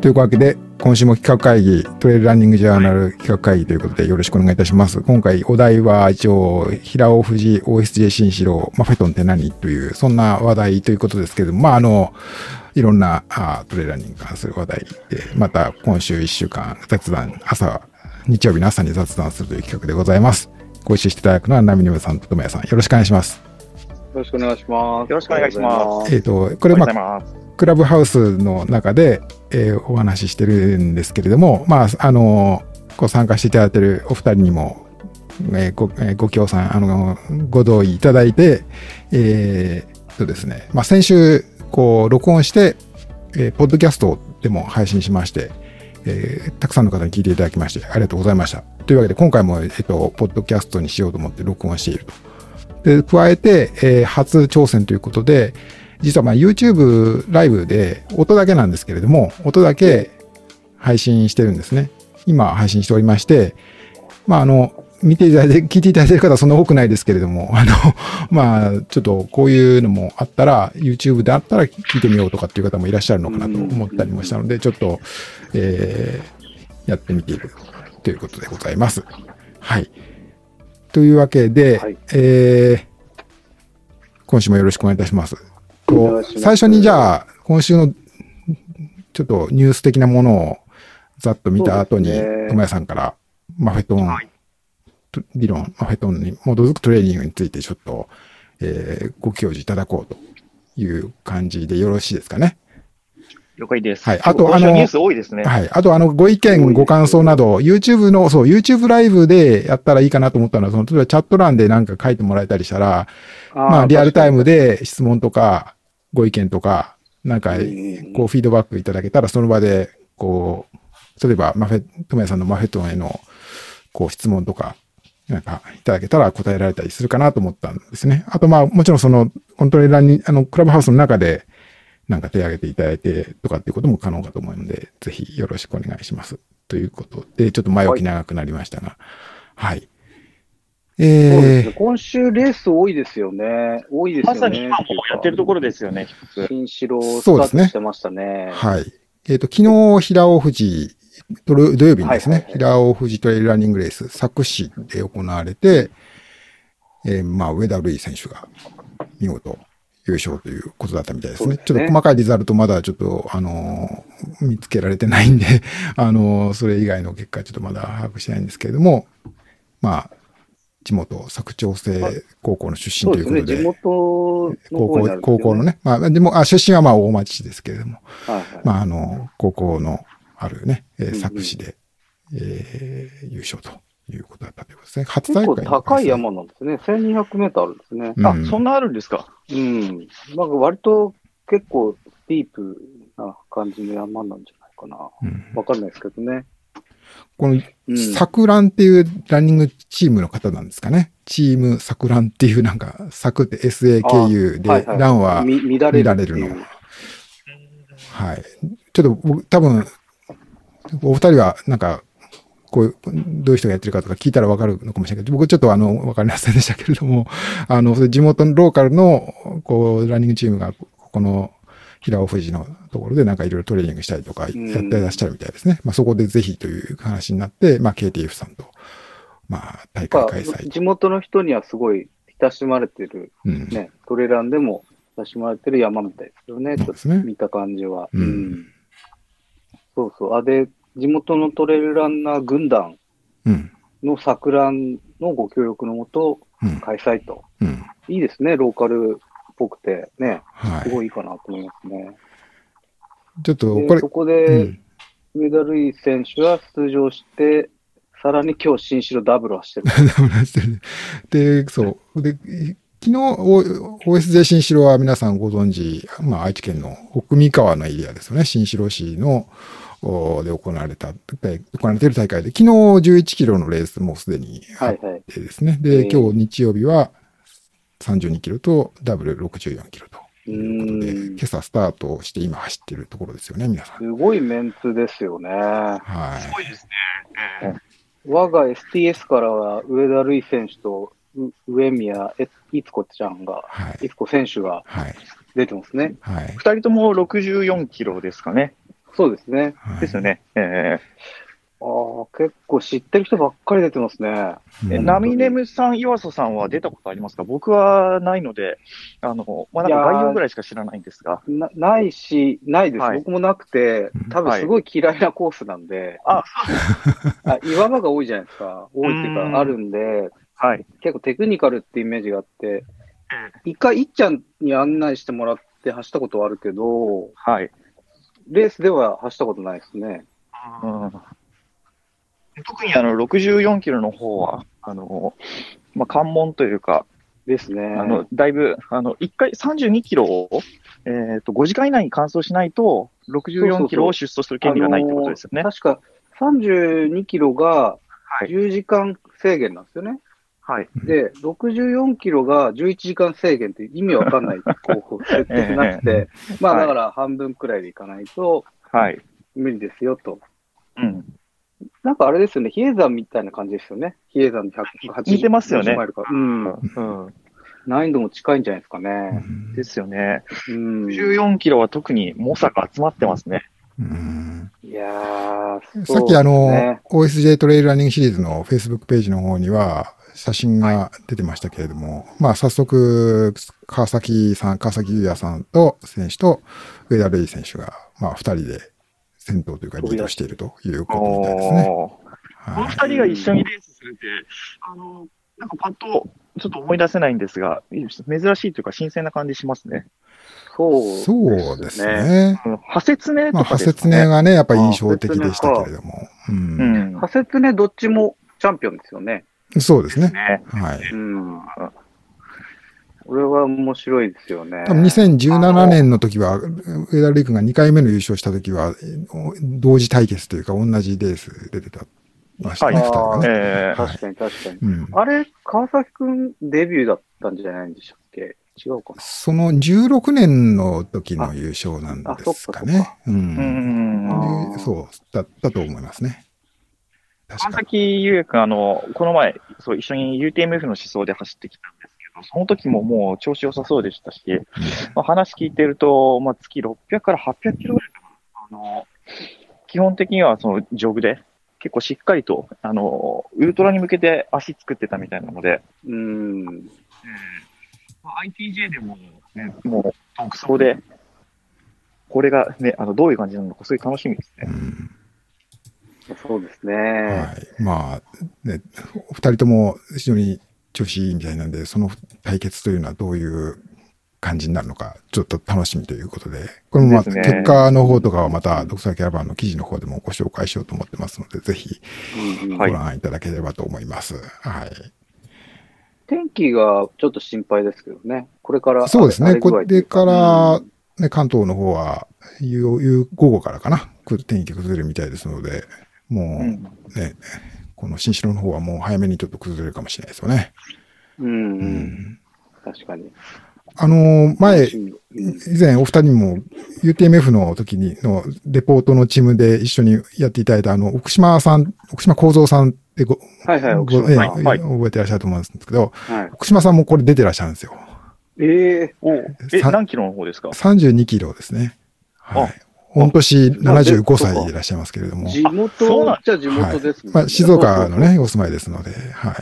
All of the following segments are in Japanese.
というわけで、今週も企画会議、トレイルランニングジャーナル企画会議ということでよろしくお願いいたします。今回お題は一応、平尾富士 OSJ 新四郎、まあ、フェトンって何という、そんな話題ということですけれども、まあ、あの、いろんなあトレイルランニングに関する話題で、また今週1週間雑談、朝、日曜日の朝に雑談するという企画でございます。ご一緒していただくのは、ナミニムさんとともやさん。よろしくお願いします。よろしくお願いします。よろしくお願いしますえっ、と、これ、まあ、あ、クラブハウスの中で、えーお話ししてるんですけれども、まあ、あの、こう参加していただいてるお二人にも、えーご、えーご協賛、あの、ご同意いただいて、えーとですね、まあ、先週、こう、録音して、えーポッドキャストでも配信しまして、えーたくさんの方に聞いていただきまして、ありがとうございました。というわけで、今回も、えっ、と、ポッドキャストにしようと思って録音していると。で、加えて、えー初挑戦ということで、実はまあ YouTube ライブで音だけなんですけれども、音だけ配信してるんですね。今配信しておりまして、まああの、見ていただいて、聞いていただいてる方はそんな多くないですけれども、あの、まあ、ちょっとこういうのもあったら、YouTube であったら聞いてみようとかっていう方もいらっしゃるのかなと思ったりもしたので、ちょっと、えーやってみているということでございます。はい。というわけで、はいえー今週もよろしくお願いいたします。最初にじゃあ、今週のちょっとニュース的なものをざっと見た後に、そうですねさんからマフェトン、と理論、マフェトンに基づくトレーニングについてちょっと、えーご教授いただこうという感じでよろしいですかね？了解です。はいあとあのニュース多いですね。はい。あと、あの、ご意見、ご感想など、YouTube の、そう、YouTube ライブでやったらいいかなと思ったのは、その、例えばチャット欄でなんか書いてもらえたりしたら、まあ、リアルタイムで。で質問とか、ご意見とか、なんかうん、こう、フィードバックいただけたら、その場で、こう、例えば、マフェ、トモヤさんのマフェットンへの、こう、質問とか、なんか、いただけたら答えられたりするかなと思ったんですね。あと、まあ、もちろんその、コントレーラーに、あの、クラブハウスの中で、なんか手挙げていただいてとかっていうことも可能かと思うので、ぜひよろしくお願いします。ということで、ちょっと前置き長くなりましたが、はい。そうですねえー、今週レース多いですよね。多いですよね。まさに今もやってるところですよね。新城スタそうですねートしてましたね。はい。えっ、と、昨日、平尾富士、土土曜日にですね、はいはいはい平尾富士トレイルランニングレース、佐久市で行われて、えーまあ、上田瑠衣選手が見事優勝ということだったみたいですね。すねちょっと細かいリザルトまだちょっと、あのー見つけられてないんで、あのーそれ以外の結果ちょっとまだ把握してないんですけれども、まあ、地元佐久長聖高校の出身。ということで、地元の高校、高校の。ね、まあ、でも、あ、出身はまあ大町市ですけれども、はいはい。まあ、あの、高校のあるね、えー、うんうん佐久市で、えー優勝ということだったということですね。初結構大会高い山なんですね。1200メートルあるんですね。うんあ、そんなあるんですか？うん。なんか割と結構ディープな感じの山なんじゃないかな。うんわかんないですけどね。この、うん。サクランっていうランニングチームの方なんですかね。チームサクランっていうなんか、サクって SAKU で、ランはみ乱れるの。はい。ちょっと僕、多分、お二人はなんか、こういう、どういう人がやってるかとか聞いたらわかるのかもしれないけど、僕ちょっとあの、わかりませんでしたけれども、あの、地元のローカルの、こう、ランニングチームが、ここの、平尾富士のところでなんかいろいろトレーニングしたりとかやってらっしゃるみたいですね。まあそこでぜひという話になって、まあ KTF さんと、まあ大会開催。地元の人にはすごい親しまれてる、うん。ね、トレランでも親しまれてる山みたいですよね。そうですねと見た感じは。うんそうそう。あ、で、地元のトレイルランナー軍団うん。の桜のご協力のもとうん。開催と。うん。いいですね、ローカルっぽくて。ね、はい。すごいいいかなと思いますね。ちょっと、でこれそ、こうで、ん。上田瑠衣選手は出場して、さらに今日新城ダブルをし てる。で、そう。で、昨日、OSJ 新城は皆さんご存知、まあ、愛知県の奥三河のエリアですよね。新城市の、おで行われた、で行われている大会で、昨日11キロのレースもうすでにあっはいはい。てですね。で、えー今日日曜日は32キロとダブル64キロとういうことで、今。朝スタートして今走っているところですよね、皆さん。すごいメンツですよね。はい。ごいですね。我が STS からは上田瑠衣選手とう上宮えいつこちゃんが、はい。いつこ選手がはい。出てますね。はい。二人とも64キロですかね。そうですね。はいですよね。えああ、結構知ってる人ばっかり出てますね。えナミネムさん、岩佐さんは出たことありますか？僕はないので、あの、まあ、なんか概要ぐらいしか知らないんですが。なないし、ないです、はい。僕もなくて、多分すごい嫌いなコースなんで、あ、あ岩場が多いじゃないですか。多いっていううん。か、あるんで、はい。結構テクニカルってイメージがあって、一回、いっちゃんに案内してもらって走ったことはあるけど、はい。レースでは走ったことないですね。うん特にあの、64キロの方は、あの、まあ、関門というか、ですね。あの、だいぶ、あの、1回32キロを、えっ、と、5時間以内に完走しないと、64キロを出走する権利がないってことですよね。あのー確か32キロがはい。10時間制限なんですよね。はい。で、64キロが11時間制限って意味わかんない候補設定になってて、まあはいだから半分くらいでいかないとはい。無理ですよと。うん。なんかあれですよね、比叡山みたいな感じですよね。比叡山の180似てますよねうん。うん。難易度も近いんじゃないですかうね。んですよね。うん。14キロは特に猛者が集まってますね。うんいやー、さっきあの、OSJ トレイルランニングシリーズの Facebook ページの方には写真が出てましたけれども、まあ早速、川崎さん、川崎優也さんと選手と上田瑠衣選手が、まあ二人で先頭というかリードしているということみたいですね。おーこのはい二人が一緒にレースするって、あの、なんかパッとちょっと思い出せないんですが、珍しいというか新鮮な感じしますね。そうです。ね。うん派説ねまあ、とか派説ですかね。明がね、やっぱり印象的でしたけれども。う。うんん。仮説ね、どっちもチャンピオンですよね。そうですね。ね。はい。うん。これは面白いですよね。多分2017年の時は、上田瑠が2回目の優勝した時は、同時対決というか同じレース出てたましたね、はい二人がね。ええはい確かに確かに。うん。あれ、川崎くんデビューだったんじゃないんでしたっけ？違うかなその16年の時の優勝なんですかね。う。うんそうだったと思いますね。確川。崎優也君、あの、この前、そう、一緒に UTMF の思想で走ってきたんでその時ももう調子良さそうでしたし、まあ、話聞いてると、まあ、月600から800キロぐらいかな。あの、基本的にはそのジョグで、結構しっかりと、あの、ウルトラに向けて足作ってたみたいなので、うん。まあ、ITJ でも、ね、もう、独走で、これがね、あの、どういう感じなのか、すごい楽しみですね。うんそうですね。はい。まあ、ね、お二人とも非常に調子いいみたいなんで、その対決というのはどういう感じになるのか、ちょっと楽しみということで、これもまあ、結果の方とかはまた、ドクターキャラバンの記事の方でもご紹介しようと思ってますので、ぜひごはい覧いただければと思います。はい。天気がちょっと心配ですけどね。これから。そうですね。これからうん、ね、関東の方は、夕、夕午後からかな、く天気崩れるみたいですので、もう、うんね、この新城の方はもう早めにちょっと崩れるかもしれないですよね。うん、う。うんん。確かに。あのー、前、以前お二人にも UTMF の時にのレポートのチームで一緒にやっていただいたあの、奥島さん、奥島幸三さんってご、はいはい、ご奥島ええさん。はい覚えてらっしゃると思うんですけど、はい。奥島さんもこれ出てらっしゃるんですよ。ええおえ、さ何キロの方ですか？32キロですね。はい。御年75歳でいらっしゃいますけれども。地そうなん元じゃ地元ですもんまあ、静岡のね、お住まいですので、はい。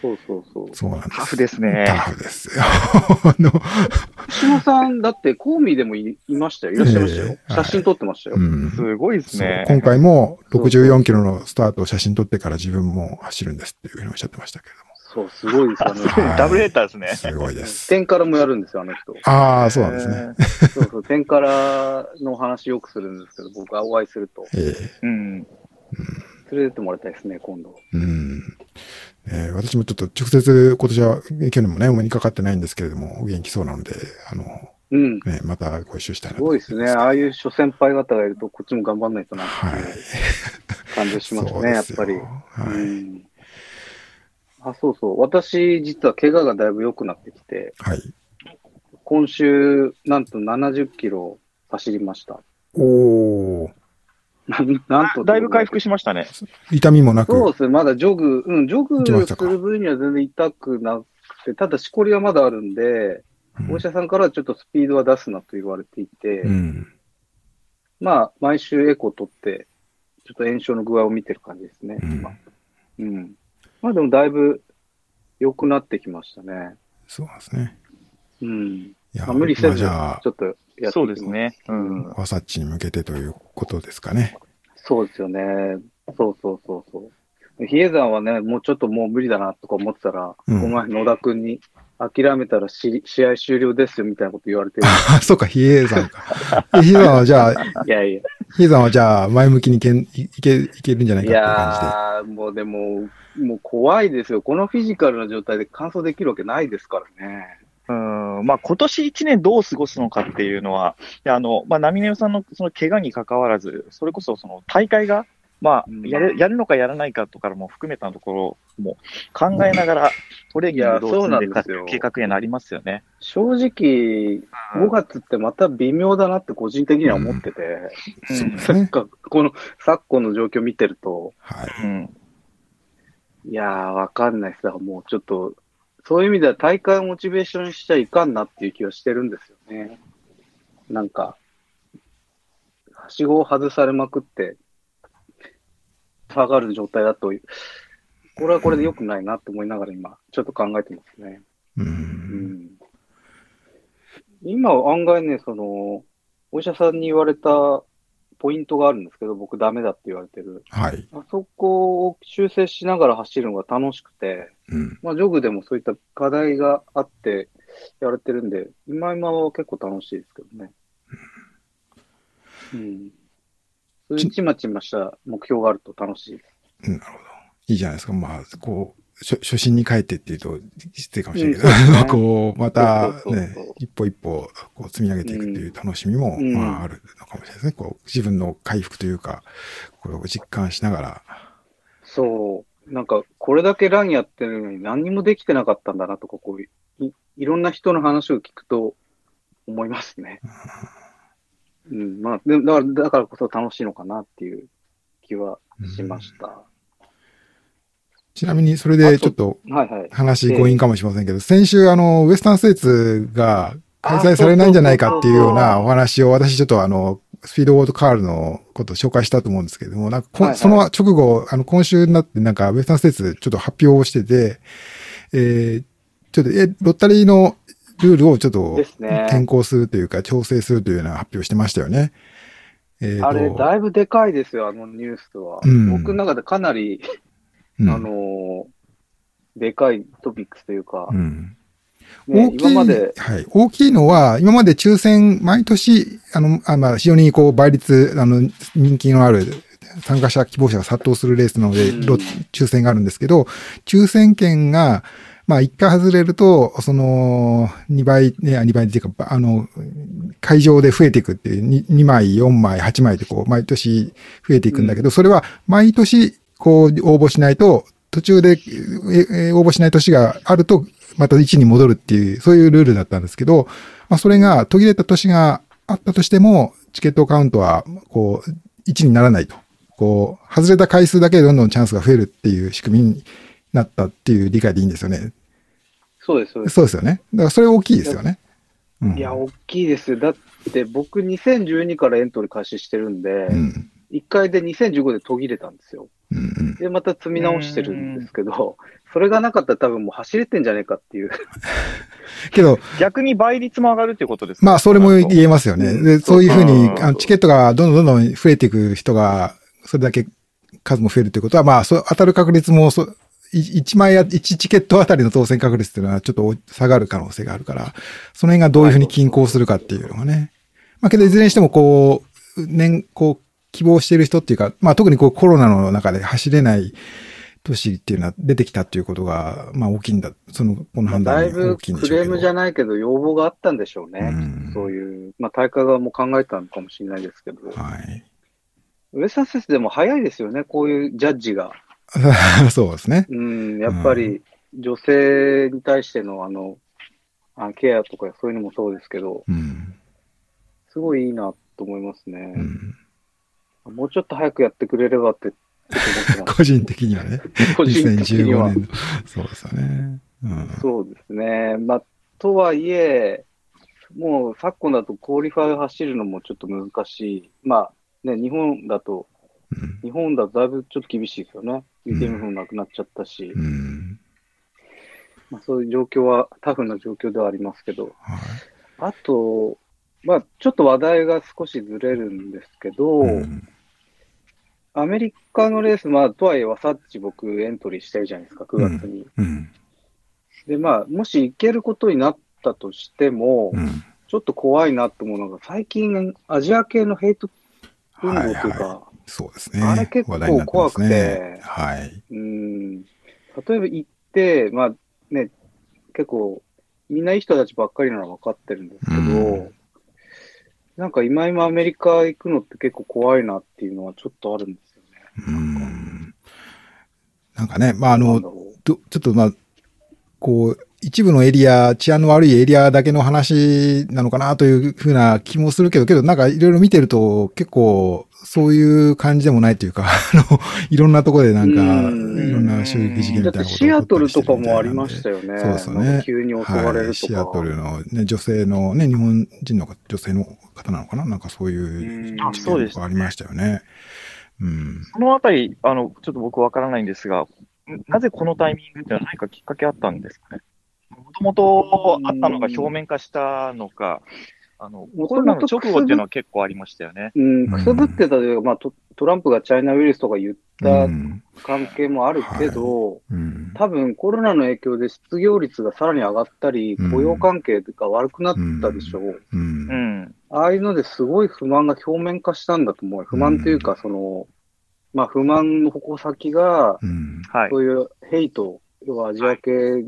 そうそうそう。そうなんです。タフですねタフですよ。あの、福島さん、だって、コーミーでもいいましたよ。いらっしゃいましたよ。ええ写真撮ってましたよ。うん。すごいですね。今回も64キロのスタートを写真撮ってから自分も走るんですっていうふうにおっしゃってましたけれそう、すごいですよね。はいダブルヘッダーですね。すごいです。天からもやるんですよ、あの人。ああ、そうなんですね。そうそう、天からの話よくするんですけど、僕はお会いすると。ええうん。連れてってもらいたいですね、今度。うん。えー私もちょっと直接今年は、去年もね、お目にかかってないんですけれども、お元気そうなので、あの、うん。ね、またご一緒したいなすごいですね。ああいう諸先輩方がいると、こっちも頑張んないとなってはい。感じがしますね、ですよやっぱり。はい。うんあ、そうそう。私、実は怪我がだいぶ良くなってきて、はい。今週、なんと70キロ走りました。おー。なんなんと。だいぶ回復しましたね。痛みもなく。そうですね。まだジョグ、うん、ジョグする分には全然痛くなくて、ただしこりはまだあるんで、うんお医者さんからはちょっとスピードは出すなと言われていて、うん。まあ、毎週エコー取って、ちょっと炎症の具合を見てる感じですね、うん今。うん。まあでもだいぶ良くなってきましたね。そうなんですね。うん。いや、まあ、無理せず、ちまあじゃあょっとやってそうです。ね。うん。ワサッチに向けてということですかね。そうですよね。そうそうそうそう。比叡山はね、もうちょっともう無理だなとか思ってたら、うんこの前野田くんに諦めたらし試合終了ですよみたいなこと言われてる。あ、そうか、比叡山か。え 比叡山はじゃあ、いやいや。比叡山はじゃあ前向きにけんいいけいけるんじゃないいかっていう感やー、もうでも、もう怖いですよ。このフィジカルな状態で完走できるわけないですからね。うんまあ、今年1年どう過ごすのかっていうのは、いやあのまあ、波根さんのその怪我に関わらず、それこそその大会が、まあうんやる、やるのかやらないかとかも含めたところも考えながら、トレーニングどう積んでいくかっていう計画にはなりますよね。正直、5月ってまた微妙だなって個人的には思ってて、じで。そうですさっね。かこの昨今の状況見てると、はい。うんいやー、わかんないです。だからもうちょっと、そういう意味では大会をモチベーションにしちゃいかんなっていう気はしてるんですよね。なんか、はしごを外されまくって、下がる状態だと、これはこれで良くないなって思いながら今、ちょっと考えてますね。う。うんん。今、案外ね、その、お医者さんに言われたポイントがあるんですけど、僕ダメだって言われてる。はい。あそこを修正しながら走るのが楽しくて、うん。まあ、ジョグでもそういった課題があってやられてるんで、今今は結構楽しいですけどね。うん。そういうちまちました目標があると楽しい。なるほど。いいじゃないですか。まあ、こう、初初心に帰ってっていうと失礼かもしれないけど、うんね こう、またね一歩一歩こう積み上げていくっていう楽しみも、うんまあ、あるのかもしれないですね。こう、自分の回復というか、これを実感しながら。そう。なんか、これだけランやってるのに何にもできてなかったんだなとか、こうい、いろんな人の話を聞くと思いますね。うん。まあ、でだから、だからこそ楽しいのかなっていう気はしました。ちなみに、それでちょっと。話強引かもしれませんけど、先週あの、ウエスタンステーツが開催されないんじゃないかっていうようなお話を私ちょっとあの、スピードウォードカールのことを紹介したと思うんですけれども、なんかこんはいはいその直後、あの、今週になってなんかウエスタンステーツちょっと発表をしてて、えー、ちょっと、え、ロッタリーのルールをちょっとですね。転校するというか、調整するというような発表をしてましたよね。えーと。あれ、だいぶでかいですよ、あのニュースは。うん。僕の中でかなり、うん。あのーでかいトピックスというか、うん。ね大きい、今まで、はい。大きいのは、今まで抽選、毎年、あの、あまあ、非常にこう、倍率、あの、人気のある参加者、希望者が殺到するレースなので、うん。ロ抽選があるんですけど、抽選券が、まあ、一回外れると、その、2倍、ね、2倍っていうか、あの、会場で増えていくっていう、2, 2枚、4枚、8枚でこう、毎年増えていくんだけど、それは毎年、こう、応募しないと、途中で、ええ応募しない年があると、また1に戻るっていう、そういうルールだったんですけど、まあ、それが途切れた年があったとしても、チケットカウントは、こう、1にならないと。こう、外れた回数だけでどんどんチャンスが増えるっていう仕組みになったっていう理解でいいんですよね。そうです、そうです。そうですよね。だからそれ大きいですよね。うん。いや、大きいですよ。だって僕2012からエントリー開始してるんで、うん。1回で2015で途切れたんですよ。うんうん。で、また積み直してるんですけど、それがなかったら多分もう走れてんじゃねえかっていう。けど、逆に倍率も上がるっていうことですか？まあ、それも言えますよね。うんで、そういうふうにう、んあのチケットがどんどんどんどん増えていく人が、それだけ数も増えるということは、まあ、そう当たる確率も、そう1枚や、1チケットあたりの当選確率っていうのはちょっと下がる可能性があるから、その辺がどういうふうに均衡するかっていうのがね。まあ、けどいずれにしてもこう、年、こう、希望している人っていうか、まあ特にこうコロナの中で走れない都市っていうのは出てきたっていうことが、まあ大きいんだ。その、この判だいぶ断に大きいんでクしょうけど。レームじゃないけど要望があったんでしょうね。うんそういう、まあ大会側も考えたのかもしれないですけど、はい。ウエスタンセスでも早いですよね、こういうジャッジが。そうですね。うん、やっぱり女性に対してのあの、あケアとかそういうのもそうですけど、うん。すごいいいなと思いますね。うん、もうちょっと早くやってくれればって。個人的にはね。個人的に2015は。年の。そうですよね。うん。そうですね。まあ、とはいえ、もう昨今だと qualify 走るのもちょっと難しい。まあね、日本だと、うん日本だとだいぶちょっと厳しいですよね。ん UTM もなくなっちゃったし、うん。まあそういう状況はタフな状況ではありますけど、はい。あと、まあちょっと話題が少しずれるんですけど、うんアメリカのレース、まあとはいえワサッチ僕エントリーしてるじゃないですか、9月に。うん。で、まあもし行けることになったとしても、うん。ちょっと怖いなって思うのが、最近アジア系のヘイト運動というか、そうですね。あれ結構怖くねて。はい。うん、例えば行って、まあね、結構、みんないい人たちばっかりなのは分かってるんですけど、うんなんか今今アメリカ行くのって結構怖いなっていうのはちょっとあるんですよね。うん。なんかね、まあ、あのちょっとまあ、こう、一部のエリア、治安の悪いエリアだけの話なのかなというふうな気もするけど、けどなんかいろいろ見てると結構そういう感じでもないというか、あの、いろんなところでなんか、うんいろんな襲撃事件みたいなことシアトルとかもありましたよね。そうですよね急に襲われはい、るとシアか。トルの、ね、女性のね、日本人の女性の方なのかな？なんかそういううんあそうですねありましたよね。うん。そのあたり、あの、ちょっと僕わからないんですが、なぜこのタイミングっていうのは何かきっかけあったんですかね？もともとあったのが表面化したのか、あの、コロナの直後っていうのは結構ありましたよね。うん、くすぶってたというか、まあト、トランプがチャイナウイルスとか言ったうん関係もあるけど、うん。多分コロナの影響で失業率がさらに上がったり、うん雇用関係が悪くなったでしょう。う。うんん。ああいうのですごい不満が表面化したんだと思う。不満というか、その、まあ不満の矛先が、うん。はいそ。ういうヘイト、要はアジア系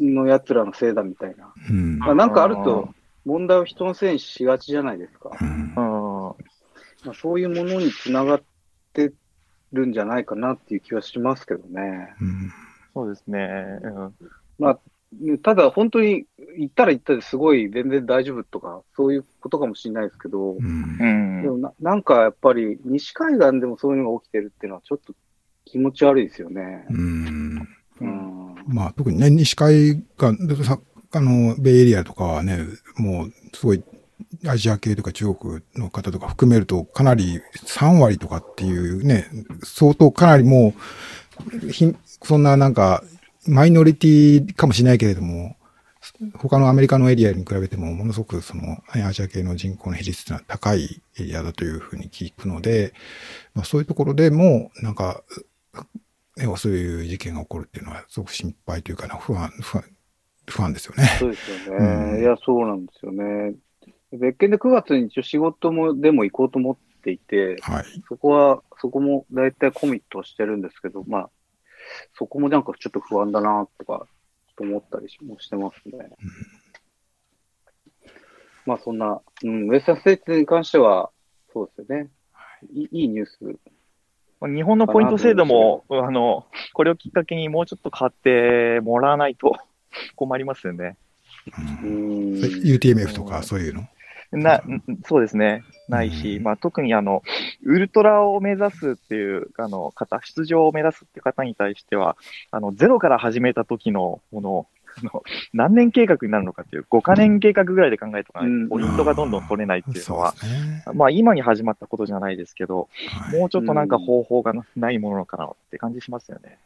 の奴らのせいだみたいな。うん。まあなんかあると問題を人のせいにしがちじゃないですか。うんうん。まあ、そういうものにつながってるんじゃないかなっていう気はしますけどね。うんそうですね。うんただ本当に行ったら行ったですごい全然大丈夫とか、そういうことかもしれないですけど、うんうんでもななんかやっぱり西海岸でもそういうのが起きてるっていうのはちょっと気持ち悪いですよね。うんうん。まあ、特にね、西海岸、さあの、ベイエリアとかはね、もう、すごい、アジア系とか中国の方とか含めると、かなり3割とかっていうね、相当かなりもう、そんななんか、マイノリティかもしれないけれども、他のアメリカのエリアに比べても、ものすごくその、アジア系の人口の比率というのは高いエリアだというふうに聞くので、まあ、そういうところでも、なんか、ね、そういう事件が起こるっていうのは、すごく心配というかな、不安、不安、不安ですよね。そうですようんね。いや、そうなんですよね。別件で9月に一応仕事もでも行こうと思っていて、はい。そこは、そこも大体コミットしてるんですけど、まあ、そこもなんかちょっと不安だなとか、と思ったりもしてますね。まあそんな、うん、ウエスタンステーツに関しては、そうですよね。いいいいニュース。まあ日本のポイント制度も、あの、これをきっかけにもうちょっと変わってもらわないと 困りますよね。ううんん。UTMF とかそういうの？な、んそうですね。ないし、うんまあ特にあの、ウルトラを目指すっていう、あの、方、出場を目指すっていう方に対しては、あの、ゼロから始めた時の、この、あの何年計画になるのかっていう、5カ年計画ぐらいで考えとかないうんと、ポイントがどんどん取れないっていうのは。まあ今に始まったことじゃないですけど、はいもうちょっとなんか方法がないものかなって感じしますよね。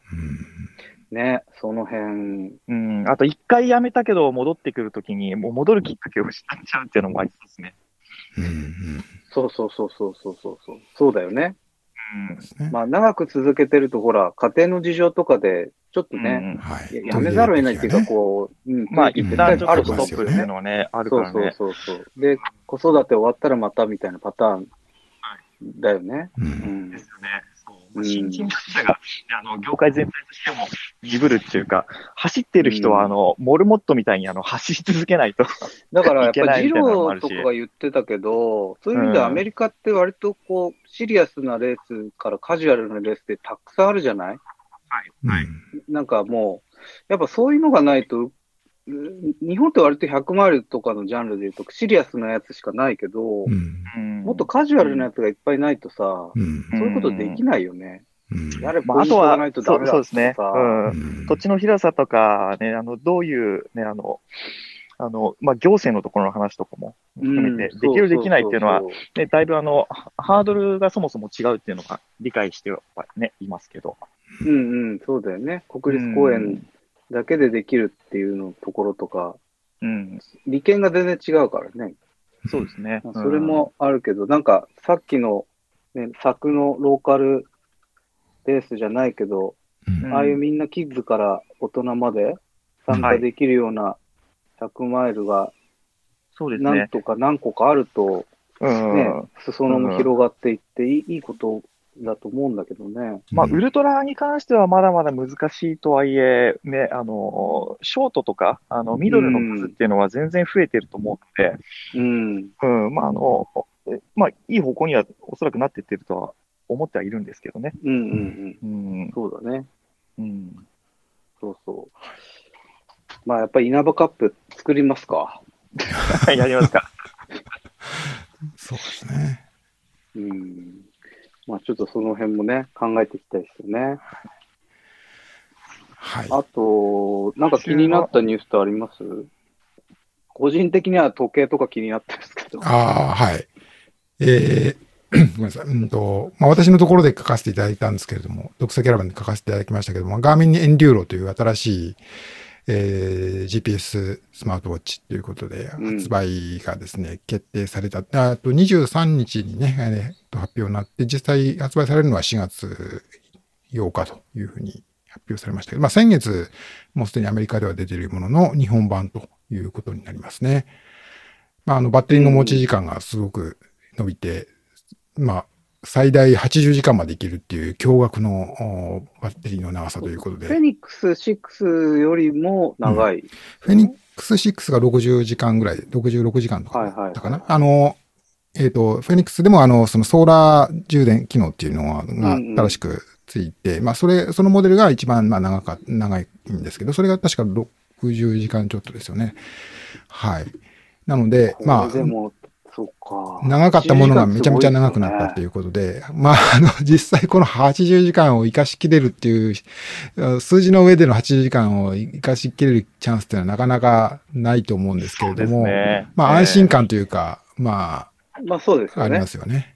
ね、その辺、うん、あと一回辞めたけど戻ってくるときに、もう戻るきっかけを失っちゃうっていうのもありそうですね。うんうんそうそうそうそうそうそうそう。そうだよね。まあ長く続けてると、ほら、家庭の事情とかで、ちょっとね、うんはい。ややめざるを得ないっていうか、こう、うん、まあ時一旦ちょっあるととストップっていうのはね、あるからね。そうそうそうそう。で、子育て終わったらまたみたいなパターンだよね。ううんんで。すよね。新陳代謝が、あの、業界全体としても鈍るっていうか、走ってる人は、うん。あの、モルモットみたいに、あの、走り続けないと。だからやっぱり、ジローとかが言ってたけど、そういう意味ではアメリカって割とこう、シリアスなレースからカジュアルなレースってたくさんあるじゃない？はい。なんかもう、やっぱそういうのがないと、う日本って割と100マイルとかのジャンルで言うとシリアスなやつしかないけど、うん。うんもっとカジュアルなやつがいっぱいないとさ、うん。そういうことできないよね。うん。やれまあ、ば、あとはないと、ダそだそうですね。土地の広さとか、ね、あの、どういう、ね、あの、あの、まあ、行政のところの話とかも含めて、できる、できないっていうのは、ね、だいぶあの、ハードルがそもそも違うっていうのが理解してはね、いますけど。うんうん、そうだよね。国立公園だけでできるっていうのところとか、うん。利権が全然違うからね。そうですね。それもあるけど、なんかさっきの、ね、作のローカルレースじゃないけど、うんああいうみんなキッズから大人まで参加できるような100マイルがそうですね。何とか何個かあると、うん。ね、裾野も広がっていっていいいいことだと思うんだけどね。まあ、ウルトラに関してはまだまだ難しいとはいえ、ね、あの、ショートとか、あの、ミドルの数っていうのは全然増えてると思うので、うん。うん、まあ、あの、えまあ、いい方向にはおそらくなってってるとは思ってはいるんですけどね。うんうんうん。うん。そうだね。うん。そうそう。まあやっぱり稲葉カップ作りますか？やりますか。そうですね。うん。まあちょっとその辺もね、考えていきたいですよね。はい。あと、なんか気になったニュースってあります？個人的には時計とか気になったんですけど。ああ、はい。えー ごめんなさい。うんと、まあ、私のところで書かせていただいたんですけれども、読者キャラバンで書かせていただきましたけれども、ガーミンエンデューロという新しい、えー GPS スマートウォッチということで、うん発売がですね、決定された。あと23日にね、えーと発表になって、実際発売されるのは4月8日というふうに発表されましたけど、まあ、先月、もうすでにアメリカでは出ているものの日本版ということになりますね。まあ、あの、バッテリーの持ち時間がすごく伸びて、まあ、最大80時間までいけるっていう驚愕のおバッテリーの長さということで、フェニックス6よりも長い。フェニックス6が60時間ぐらい、66時間とかはいはいだったかな。あの、えっ、と、フェニックスでもあの、そのソーラー充電機能っていうのががうんうん正しくついて、まあ、それ、そのモデルが一番まあ長か、長いんですけど、それが確か60時間ちょっとですよね。はい。なので、まあ、でも。長かったものがめちゃめちゃ長くなったっていいうことで、まあ、あの、実際この80時間を活かしきれるっていう、数字の上での80時間を活かしきれるチャンスっていうのはなかなかないと思うんですけれども、ねまあええ安心感というか、まう。まあそうですあ、ありま。すよね。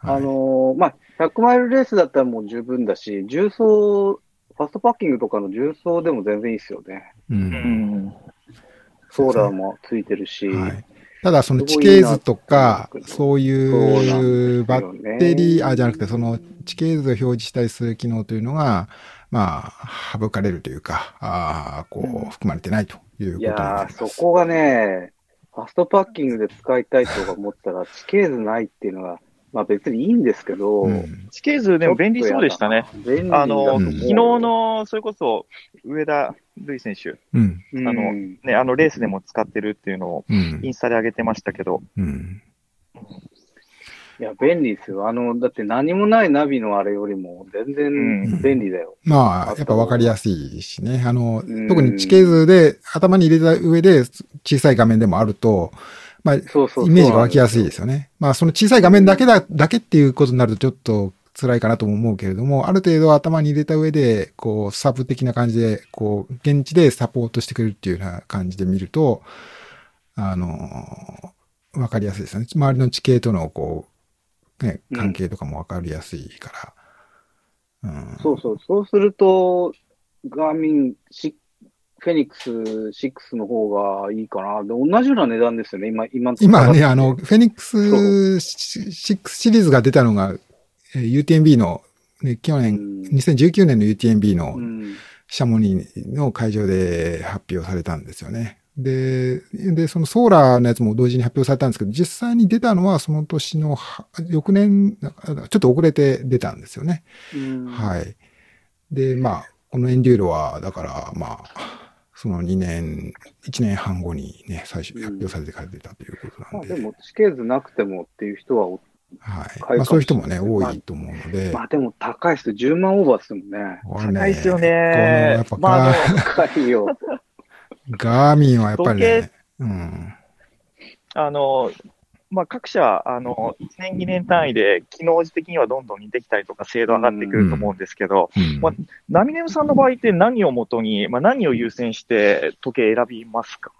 はいあのーまあ、100マイルレースだったらもう十分だし、重装、ファストパッキングとかの重装でも全然いいですよね。う。うんん。ソーラーもついてるし。はい。ただ、その地形図とかそういうバッッテリー、あ、じゃなくて、その地形図を表示したりする機能というのが、まあ、省かれるというか、あーこう、含まれてないということいになやー、ります。そこがね、ファストパッキングで使いたいとか思ったら、地形図ないっていうのが、まあ別にいいんですけど、うん。地形図でも便利そうでしたね。あの、う昨日、の、それこそ、上田瑠衣選手、うん。うんあのね、あのレースでも使ってるっていうのをうんインスタで上げてましたけど、うん。いや、便利ですよ。あの、だって何もないナビのあれよりも全然便利だよ。まあ、やっぱ分かりやすいしね。あのうん、特に地形図で頭に入れた上で小さい画面でもあると、まあ、イそうそうそうメージが湧きやすいですよね。まあ、その小さい画面だけだ、だけっていうことになるとちょっと辛いかなとも思うけれども、ある程度頭に入れた上で、こう、サブ的な感じで、こう、現地でサポートしてくれるっていうような感じで見ると、あの、わかりやすいですよね。周りの地形との、こう、ね、うん関係とかもわかりやすいから。うん。そうそう。そうすると、ガーミンシフェニックス6の方がいいかな。で、同じような値段ですよね。今、今今ね、あの、フェニックス6シリーズが出たのが、えー UTMB の、ね、去年、うん2019年の UTMB のうん。シャモニーの会場で発表されたんですよね。で、で、そのソーラーのやつも同時に発表されたんですけど、実際に出たのはその年のは翌年、ちょっと遅れて出たんですよね。うんはい。で、まあ、このエンデューロは、だから、まあ、その2年、1年半後にね、最初発表されてから出たということまあ、なんで。でも、地形図なくてもっていう人はお、はい。まあそういう人もね、多いと思うので。まあでも高いですよ。10万オーバーですもんね。高いですよこのやっ。ぱねまあ、高いよ。ガーミンはやっぱりね時、うん。あの、まあ、各社、あの、1年、2年単位で、機能時的にはどんどん似てきたりとか、精度上がってくると思うんですけど、うんまあナミネムさんの場合って何をもとに、まあ、何を優先して時計選びますか？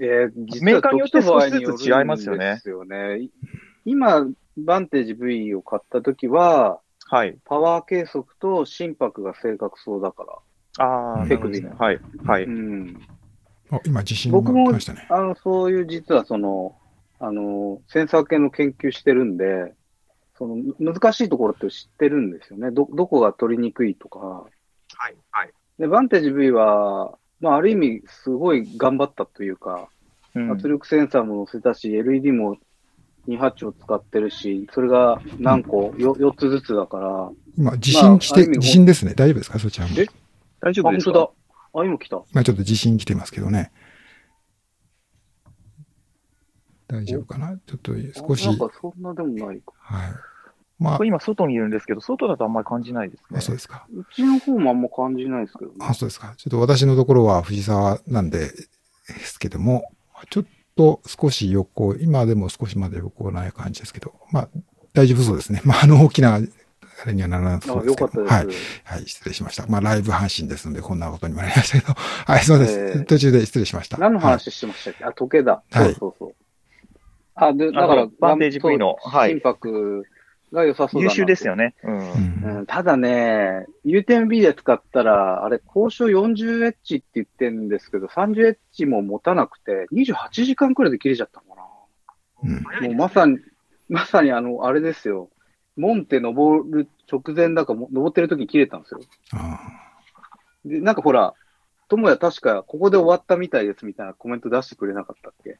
えー、実メーはカーによって少しずつ違いますよねですよね。い今、バンテージ V を買った時は、はい。パワー計測と心拍が正確そうだから。ああ、手首ねはい。はい。うん。あ今地震が僕も来ましたね。あの、そういう実はその、あの、センサー系の研究してるんで、その、難しいところって知ってるんですよね。ど、どこが取りにくいとか。はい。はい。で、バンテージ V は、まあ、ある意味、すごい頑張ったというか、うん圧力センサーも載せたし、LED も28を使ってるし、それが何個、よ 4, つずつだから、今地震来て、地震ですね。大丈夫ですか？そちらも。え？大丈あ、夫ですか？本当だ。あ、今来た。まあちょっと地震来てますけどね。大丈夫かな？ちょっと少し。あなんかそんなでもないか。はい。まあ今外にいるんですけど、外だとあんまり感じないですね。あそうですか。うちの方もあんま感じないですけどね。あ、そうですか。ちょっと私のところは藤沢なんで、ですけども、ちょっと少し横、今でも少しまだ横ない感じですけど、まあ、大丈夫そうですね。まあ、あの、大きな、あれにはならなあそうですけど。よかったです。はい。はい、失礼しました。まあ、ライブ配信ですので、こんなことにもなりましたけど。はい、そうです。えー途中で失礼しました。何のはい話してましたっけ、あ、時計だ。はいそうそうそう。あ、で、だあからの、バンテージ V のはい心拍が良さそうだな優秀ですよね。ね。うん。うんうん、ただね、U10B で使ったら、あれ、交渉 40H って言ってるんですけど、30H も持たなくて、28時間くらいで切れちゃったのかうん。な。もうまさに、まさにあの、あれですよ。モンテ登る直前だか、も登ってる時に切れたんですよ。あで、なんかほら、ともや確か、ここで終わったみたいですみたいなコメント出してくれなかったっけ？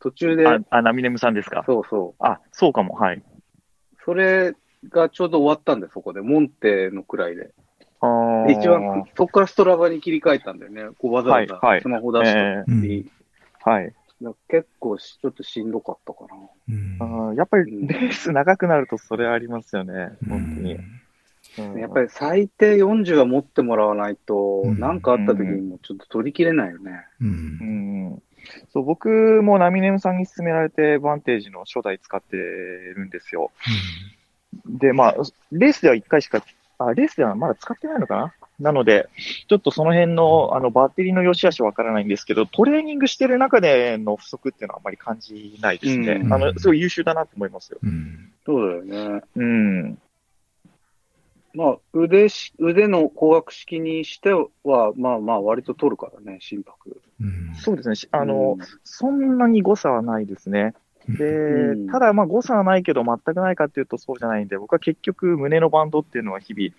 途中で、あ、あ、ナミネムさんですか？そうそう。あ、そうかも。はい。それがちょうど終わったんで、そこで。モンテのくらいで。あーで一番、そこからストラバに切り替えたんだよね。こうわざわざはいはいスマホ出して、はい。なんか結構しちょっとしんどかったかな。うんあーやっぱりレース長くなるとそれありますよね。本当に。うんやっぱり最低40は持ってもらわないと、うんなんかあった時にもちょっと取りきれないよね。うんうんそう僕もナミネムさんに勧められて、バンテージの初代使ってるんですよ。で、まあ、レースでは1回しか、あ、レースではまだ使ってないのかな？なので、ちょっとその辺の、あの、バッテリーの良し悪しわからないんですけど、トレーニングしてる中での不足っていうのはあんまり感じないですね。うんあの、すごい優秀だなと思いますよ。うんそうだよね。うん。まあ、腕し、腕の光学式にしては、まあまあ割と取るからね、心拍。うんそうですね。しあの、うんそんなに誤差はないですね。で、うんただ、まあ誤差はないけど、全くないかっていうとそうじゃないんで、僕は結局、胸のバンドっていうのは日々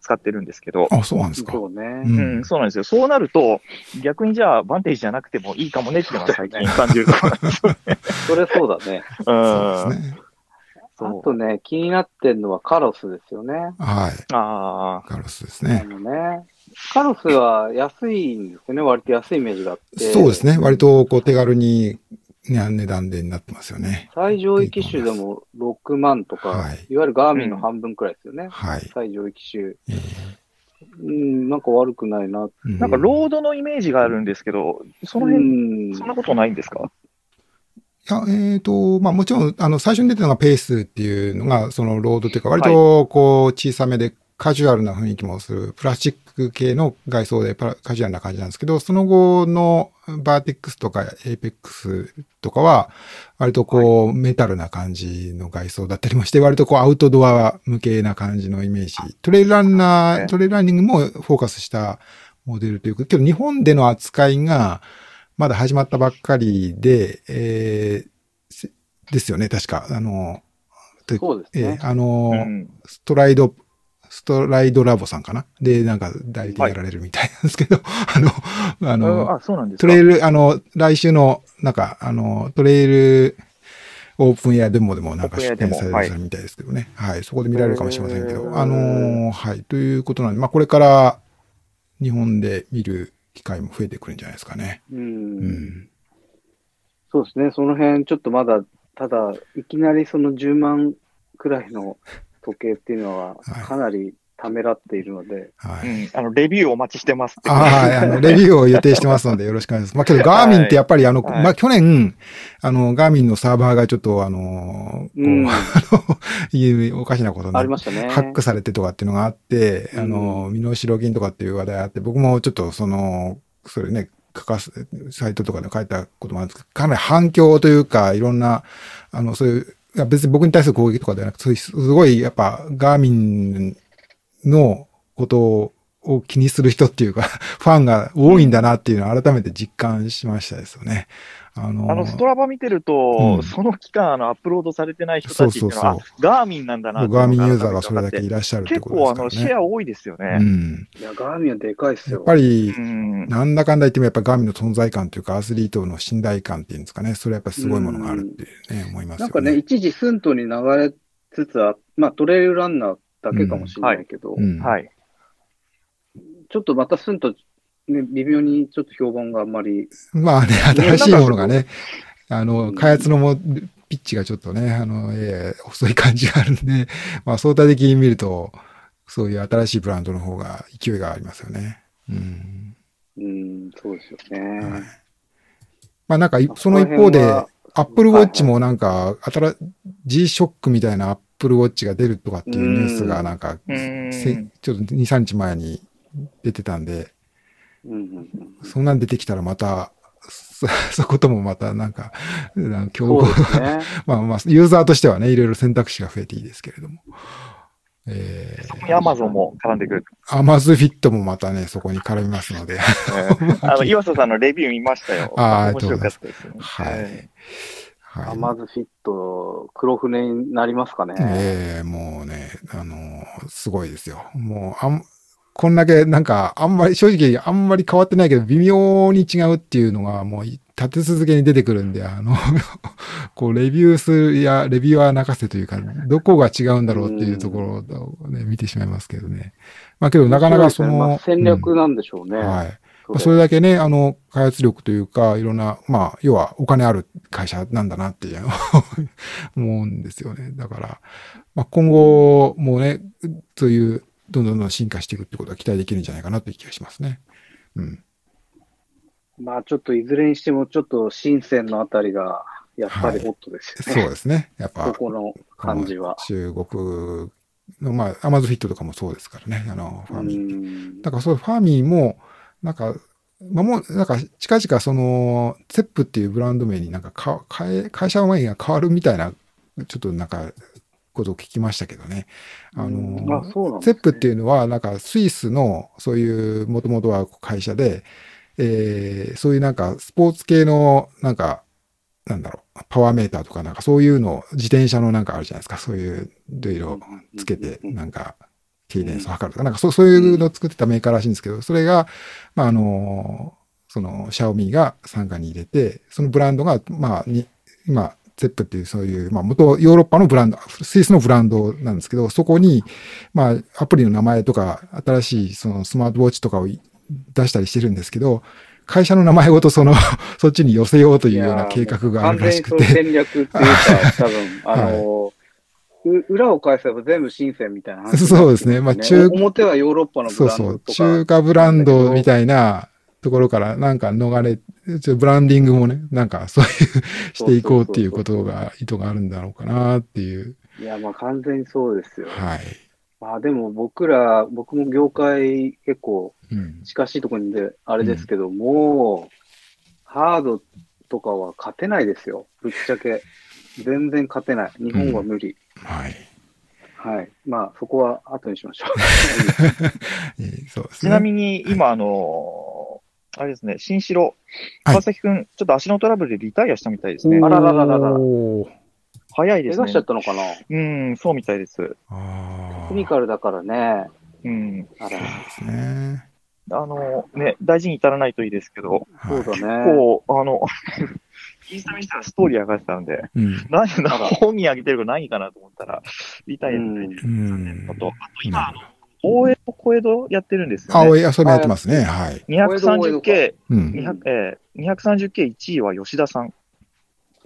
使ってるんですけど、あ、そうなんですか。そうね。うんうん、そうなんですよ。そうなると、逆にじゃあ、バンテージじゃなくてもいいかもねっていうのは最近感じるところなんですよね。それそうだね。そうですね。そうあとね、気になってんのはカロスですよね。はい。ああ、カロスですあね。のね。カロスは安いんですよね。割と安いイメージがあって。そうですね。割とこう手軽に、ね、値段でになってますよね。最上位機種でも6万とか、はいい、わゆるガーミンの半分くらいですよね。はい。最上位機種。えーうん、なんか悪くないな。うんなんかロードのイメージがあるんですけど、そのう辺、ん。そんなことないんですか？いや、えっ、と、まあもちろん、あの、最初に出たのがペースっていうのが、そのロードというか、割とこう、小さめでカジュアルな雰囲気もする、プラスチック系の外装でカジュアルな感じなんですけど、その後のバーテックスとかエイペックスとかは、割とこう、メタルな感じの外装だったりもして、割とこう、アウトドア向けな感じのイメージ。トレイルランナー、トレイルランニングもフォーカスしたモデルというか、けど日本での扱いが、まだ始まったばっかりで、えーせですよね、確か。あの、とそうですねえーあの、うん。ストライド、ストライドラボさんかな？で、なんか代理店やられるみたいなんですけど、あの、あの、あ、そうなんですか？トレイル、あの、来週の、なんか、あの、トレイルオープンエアデモでもなんか出展されるみたいですけどね。はい。そこで見られるかもしれませんけど。あの、はい。ということなんで、まあ、これから日本で見る機会も増えてくるんじゃないですかね。うん。うん。そうですね。その辺、ちょっとまだ、ただ、いきなりその10万くらいの時計っていうのは、はいかなりためらっているので、はい。うん。あの、レビューお待ちしてますはい、あの、レビューを予定してますのでよろしくお願いします。まあ、けど、ガーミンってやっぱりあの、はいまあ、去年、あの、ガーミンのサーバーがちょっとあの、こう、うん あの、いうおかしなことになりましたね。ハックされてとかっていうのがあって、うんあの、身代金とかっていう話題あって、僕もちょっとその、それね、書かす、サイトとかで書いたこともあるんですけど、かなり反響というか、いろんな、あの、そういう、別に僕に対する攻撃とかではなくて、そういう、すごい、やっぱ、ガーミンのことを気にする人っていうか、ファンが多いんだなっていうのを改めて実感しましたですよね。あのーあの、ストラバ見てると、うんその期間、あの、アップロードされてない人たちっていうのは、そうそうあガーミンなんだなっていうのガーミンがユーザーがそれだけいらっしゃるって結こと構、あの、ですからね。シェア多いですよね。うん。いや、ガーミンはでかいっすよ。やっぱりう、ん。なんだかんだ言ってもやっぱガーミンの存在感というか、アスリートの信頼感っていうんですかね。それやっぱすごいものがあるっていうね、思いますよね。なんかね、一時寸闘に流れつつあ、まあトレイルランナーだけかもしれないけど、うん。はい。ちょっとまた寸闘、ね、微妙にちょっと評判があんまり、まあね、新しいものがね、あうの、ん開発のも、ピッチがちょっとね、あの、ええ遅い感じがあるんで、まあ相対的に見ると、そういう新しいブランドの方が勢いがありますよね。うん。うん、そうですよね。はいまあなんかい、その一方で、アップルウォッチもなんか、新、G-SHOCK みたいなアップルウォッチが出るとかっていうニュースがなんか、ちょっと2、3日前に出てたんで、そんなん出てきたらまた、そ そこともまたなんか、なんか競合ね。まあまあ、ユーザーとしてはね、いろいろ選択肢が増えていいですけれども。えそこにアマゾンも絡んでくる。ー、アマズフィットもまたね、そこに絡みますので。えーあの、岩佐さんのレビュー見ましたよ。あー面白かったですね。はいえ。はい。アマズフィット、黒船になりますかね。ええもうね、あのーすごいですよ。もう、あん、こんだけ、なんか、あんまり、正直、あんまり変わってないけど、微妙に違うっていうのが、もう、立て続けに出てくるんで、あの、こう、レビューするや、レビュアー泣かせというか、どこが違うんだろうっていうところをね、見てしまいますけどね。まあけど、なかなかその、まあ戦略なんでしょうね。うんはい。そまあそれだけね、あの、開発力というか、いろんな、まあ、要はお金ある会社なんだなっていう 思うんですよね。だから、まあ、今後もね、そういう、どんどんどん進化していくってことは期待できるんじゃないかなという気がしますね。うん。まあちょっといずれにしても、ちょっと深センのあたりが、やっぱりホットですよね。そうですね。やっぱ、ここの感じは。中国の、まあ、アマゾフィットとかもそうですからね。あの、ファうーミー。んだからそういうファーミーも、なんか、まあ、もう、なんか、近々その、セップっていうブランド名になんかか、変え、会社名が変わるみたいな、ちょっとなんか、ことを聞きましたけどね。あの、あそうなんですねセップっていうのは、なんか、スイスの、そういう、もともとは会社で、えー、そういうなんか、スポーツ系の、なんか、なんだろう、パワーメーターとかなんかそういうの、自転車のなんかあるじゃないですか。そういう、いろいろつけて、なんか、ケイデンスを測るとか、な？んかそうそういうのを作ってたメーカーらしいんですけど、それが、まあ、あの、その、シャオミが参加に入れて、そのブランドが、まあ、に、今、ゼップっていうそういう、まあ、元ヨーロッパのブランド、スイスのブランドなんですけど、そこに、まあ、アプリの名前とか、新しいそのスマートウォッチとかをい出したりしてるんですけど、会社の名前ごとその、そっちに寄せようというような計画があるらしくて。戦略っていうか、多分、あの、う裏を返せば全部新鮮みたいな話になってます そうですねまあ中表はヨーロッパのブそうそう。ランドとか。中華ブランドみたいなところからなんか逃れ、ちょブランディングもね、なんかそういう していこうっていうことが、意図があるんだろうかなっていう。いや、まあ完全にそうですよ。はい。まあでも僕ら、僕も業界結構うん。近しいところにで、あれですけど、もう、ハードとかは勝てないですよ。ぶっちゃけ。全然勝てない。日本は無理。はい。はい。まあ、そこは後にしましょえー そうですね。ちなみに、今、あのーあれですね、新城、はい川崎くん、ちょっと足のトラブルでリタイアしたみたいですね。あららららら。早いですね怪我しちゃ。ったのかな？うん、そうみたいです。あテクニカルだからね。うん。あら、そうですね。あのーね、大事に至らないといいですけど、そうだはいね。こう、あの、インスタ見せたらストーリー上がってたんで、うん。何、本人上げてるか何かなと思ったら、リタイアみたいでう。んあ。と、あと今、あの、大江と小江戸やってるんですあ、よね。おい、遊びやってますね。はい。230K、うん。200えー、230K1 位は吉田さん。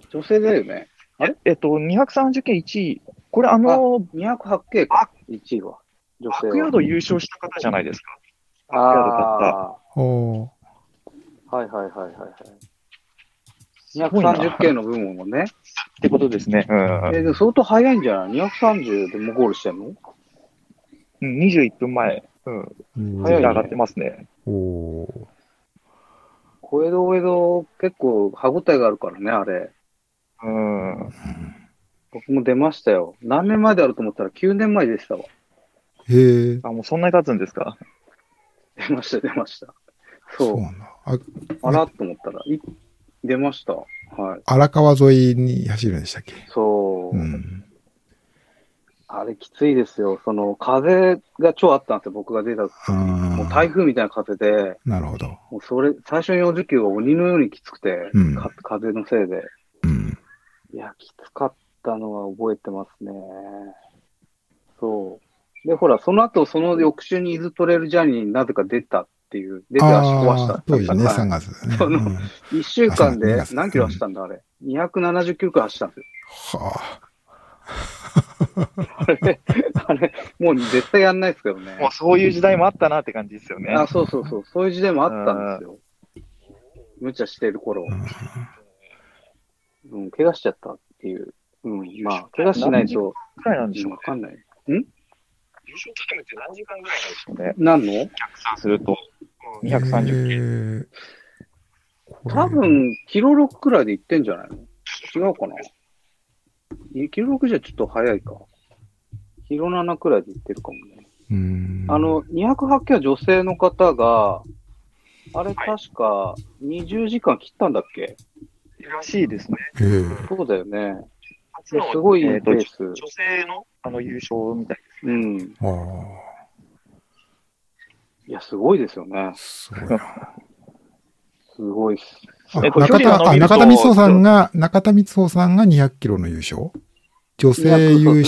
女性だよね。あれ？えっと、230K1 位、これあの、208K か。1位は。女性は。バックヤード優勝した方じゃないですか。あおーあ、はいはいはいはいはい。すごいな 230K の部門もね。ってことですね。うんえ、でも相当早いんじゃない ?230 でもゴールしてんの？うん。21分前。うん。うん。早いね上がってますね。おー小江戸大江戸結構歯応えがあるからね、あれ。うん。僕も出ましたよ。何年前であると思ったら9年前でしたわ。へえ。あ、もうそんなに経つんですか？出ました、出ました。そう。そう。ああらと思ったら、い出ました。はい。荒川沿いに走るんでしたっけ？そう。うん。あれきついですよ。その、風が超あったんですよ、僕が出た時。あもう台あ、風みたいな風で、なるほど。もうそれ、最初の40キロが鬼のようにきつくて、うんか風のせいで。うん。いや、きつかったのは覚えてますね。そう。で、ほら、その後、その翌週に伊豆トレイルジャーニーになぜか出たっていう、出て足壊したああ、当時ね、はい3月ね。そのうん一週間あそうで何キロ走ったんだ、あれ。270キロくらい走ったんですよ。は あれ、あれ、もう絶対やんないですけどね。もうそういう時代もあったなって感じですよね。あ、そうそうそう。そういう時代もあったんですよ。無茶してる頃。あ。うんうん、怪我しちゃったっていう。うん、まあ、怪我しないと、くらいなんでしょうね。わかんない。優勝タイムって何時間ぐらいなんでしょうね。何の？逆算すると。230キロ。えーこれ多分、キロ6くらいで行ってんじゃないの？違うかな？いキロ6じゃちょっと早いか。キロ7くらいで行ってるかもね。うん。あの、208キロ女性の方が、あれ確か20時間切ったんだっけ、らしいですね。えーそうだよね。すごいペース女性の？あの優勝みたいうん。いや、すごいですよね。すごいな。すごいっす。中田、あ、中田光夫さんが、中田光夫さんが200キロの優勝女性優勝、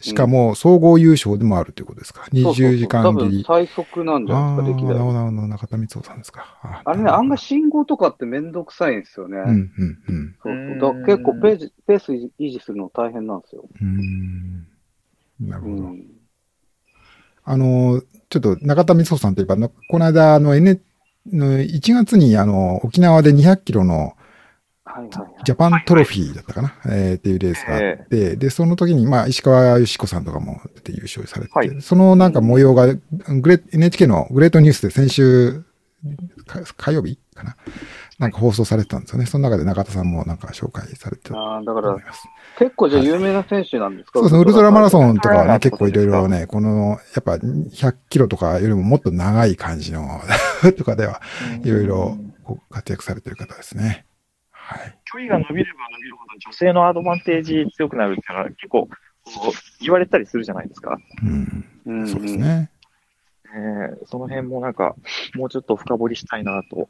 しか、も総合優勝でもあるということですか。20時間切り。最速なんじゃないですか、歴代。なるほど、中田光夫さんですか。ああれね、案外信号とかってめんどくさいんですよね。うん、うん、うん。そう。だ結構ページペース維持するの大変なんですよ。うーん。なるほど。うん。あの、ちょっと中田光夫さんといえば、のこの間、あの、N、の1月にあの、沖縄で200キロのはいはいはい。ジャパントロフィーだったかな、えーっていうレースがあって、で、その時に、まあ、石川よしこさんとかも出て優勝されてて、はいそのなんか模様が、グレ NHK のグレートニュースで先週、か火曜日かな？なんか放送されてたんですよね。その中で中田さんもなんか紹介されてたとああ、だから思い、ます。結構じゃあ有名な選手なんですか？そうですね、ウルトラマラソンとかはね、はい結構いろいろね、この、やっぱ100キロとかよりももっと長い感じの とかでは、いろいろ活躍されてる方ですね。はい。距離が伸びれば伸びるほど女性のアドバンテージ強くなるっていうのは結構言われたりするじゃないですか。うん。うんそうです。ね。えーその辺もなんか、もうちょっと深掘りしたいなと。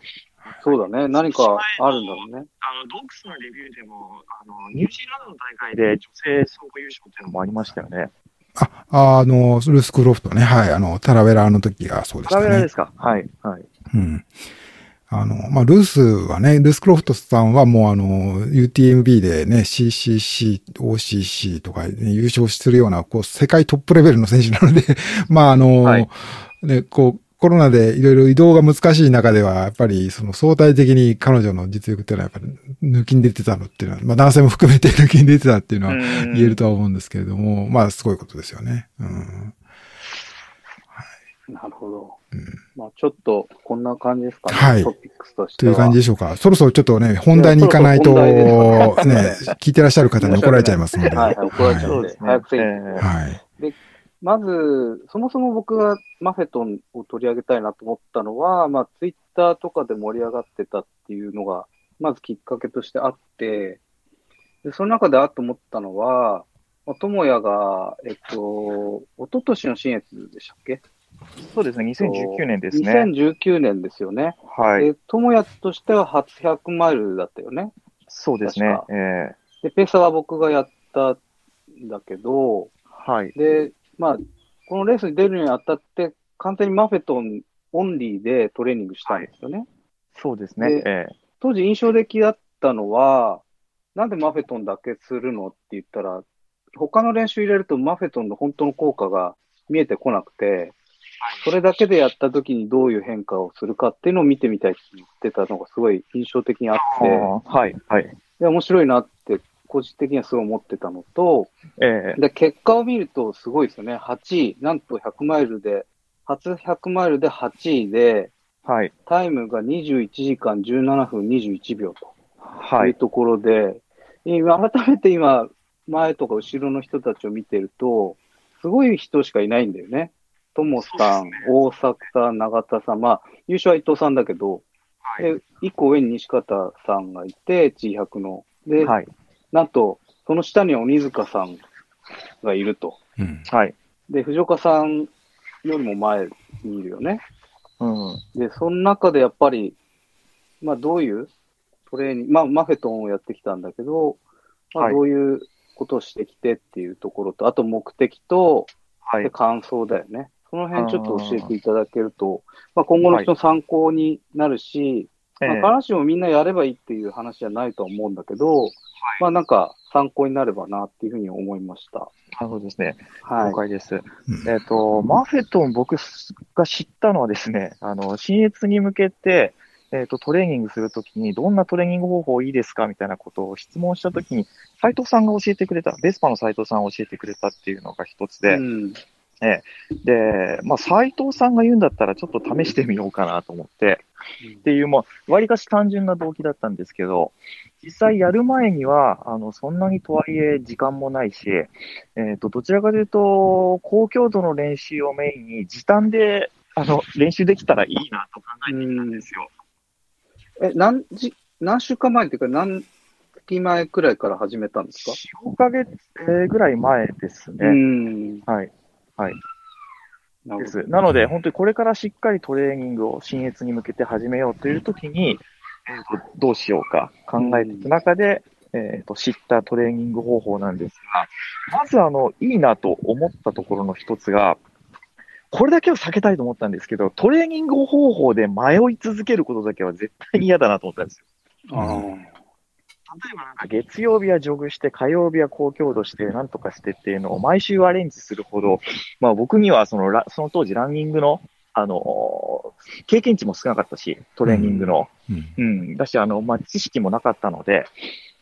そうだね。何かあるんだろうね。あの、ドークスのレビューでも、あの、ニュージーランドの大会で女性総合優勝っていうのもありましたよね。あ、あの、ルースクロフトね。はい。あの、タラベラの時がそうでしたねトラベラーで。すか？はい、はい。うん。あの、まあ、ルースはね、ルースクロフトさんはもうあの、UTMB でね、CCC、OCC とか、ね、優勝するような、こう、世界トップレベルの選手なので、まあ、あの、はいね、こう、コロナでいろいろ移動が難しい中では、やっぱりその相対的に彼女の実力っていうのはやっぱり抜きに出てたのっていうのは、まあ男性も含めて抜きに出てたっていうのはうん言えるとは思うんですけれども、まあすごいことですよね。うん。なるほど。うんまあちょっと、こんな感じですかね。はいトピックスとしては。という感じでしょうか。そろそろちょっとね、本題に行かないと、ね聞いてらっしゃる方に怒られちゃいますので。はいはい、怒られちゃうんで。早くせいえーはい。まず、そもそも僕がマフェトンを取り上げたいなと思ったのは、まあ、ツイッターとかで盛り上がってたっていうのが、まずきっかけとしてあって、でその中であっと思ったのは、まあ、智也が、えっと、一昨年の新越でしたっけ？そうですね、2019年ですね。2019年ですよね。はい。で、智也としては初100マイルだったよね。そうですねえで、ペーサーは僕がやったんだけど、ーはい。で、まあ、このレースに出るにあたって、完全にマフェトンオンリーでトレーニングしたんですよね。そうですねで。え当時印象的だったのは、なんでマフェトンだけするのって言ったら、他の練習入れるとマフェトンの本当の効果が見えてこなくて、それだけでやった時にどういう変化をするかっていうのを見てみたいって言ってたのがすごい印象的にあっえて、はい。はい。で、面白いなって個人的にはすごい思ってたのと、えーで、結果を見るとすごいですよね。8位、なんと100マイルで、初100マイルで8位で、はい。タイムが21時間17分21秒と。はい。いうところで、今、改めて今、前とか後ろの人たちを見てると、すごい人しかいないんだよね。トモさん、大阪さん、永田さん、まあ、優勝は伊藤さんだけど、はい。で、一個上に西方さんがいて、G100 の。で、はい。なんと、その下には鬼塚さんがいると。うん。はい。で、藤岡さんよりも前にいるよね。うん。で、その中でやっぱり、まあどういうトレーニング、まあマフェトンをやってきたんだけど、まあはいどういうことをしてきてっていうところと、あと目的と、はい。で感想だよね。その辺ちょっと教えていただけると、まあ今後の人の参考になるし、ええまあ必ずしもみんなやればいいっていう話じゃないとは思うんだけど、まあなんか参考になればなっていうふうに思いました。なるほどですね。はい了。解です。うんえっ、と、マフェトン僕が知ったのはですね、あの、新越に向けて、えっ、と、トレーニングするときに、どんなトレーニング方法いいですかみたいなことを質問したときに、斉藤さんが教えてくれた、ベスパの斉藤さんが教えてくれたっていうのが一つで、うん。で、まあ、斉藤さんが言うんだったらちょっと試してみようかなと思って、っていう、まあ、割かし単純な動機だったんですけど、実際やる前には、あの、そんなにとはいえ時間もないし、えっ、と、どちらかというと、高強度の練習をメインに時短で、あの、練習できたらいいなと考えていたんですよ。え、何時、何週間前っていうか、何月前くらいから始めたんですか？4ヶ月えーぐらい前ですうね。ん。はい。なるほど。です。なので、本当にこれからしっかりトレーニングを新越に向けて始めようというときに、どうしようか考えていく中で、えーと知ったトレーニング方法なんですが、まずあの、いいなと思ったところの一つが、これだけは避けたいと思ったんですけど、トレーニング方法で迷い続けることだけは絶対に嫌だなと思ったんですよ。例えばなんか月曜日はジョグして、火曜日は高強度して、なんとかしてっていうのを毎週アレンジするほど、まあ僕にはそのラその当時ランニングの、あのー経験値も少なかったし、トレーニングの。うん。うん。だし、あの、まあ知識もなかったので、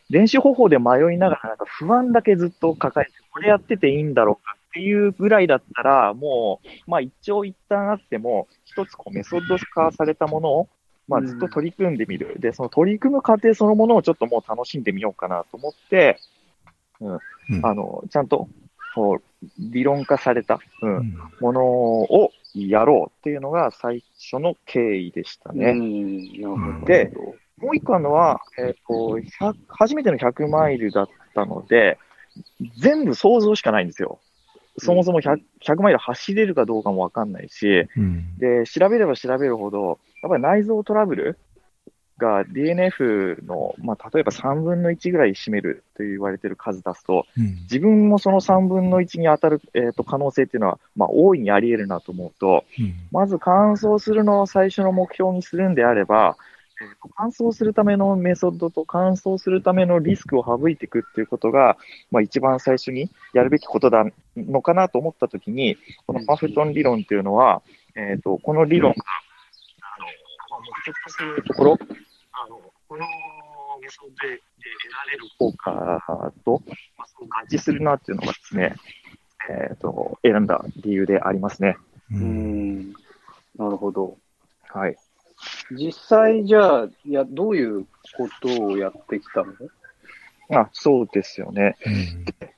練習方法で迷いながらなんか不安だけずっと抱えて、これやってていいんだろうかっていうぐらいだったら、もう、まあ一長一短あっても、一つこうメソッド化されたものを、まあずっと取り組んでみる。で、その取り組む過程そのものをちょっともう楽しんでみようかなと思って、うんあの、ちゃんと、こう、理論化された、う、うんんものをやろうっていうのが最初の経緯でしたね。でもう一個あるのは、えっ、と、100初めての100マイルだったので、全部想像しかないんですよ。そもそも 100, 100マイル走れるかどうかもわかんないし、うん。で、調べれば調べるほど、やっぱり内臓トラブルが DNF の、まあ、例えば3分の1ぐらい占めると言われてる数出すと、うん。自分もその3分の1に当たる、えー、と可能性っていうのは、まあ、大いにあり得るなと思うと、うんまず乾燥するのを最初の目標にするんであれば、乾燥するためのメソッドと乾燥するためのリスクを省いていくっていうことが、まあ、一番最初にやるべきことだのかなと思ったときに、このマフトン理論っていうのは、えー、とこの理論が、あのまあ目的とするところ、あのこのメソッドでで得られる効果と、まあ、そう合致するなっていうのがですね、えー、と選んだ理由でありますね。ううんん。なるほど。はい。実際じゃあ、いや、どういうことをやってきたの？あ、そうですよね。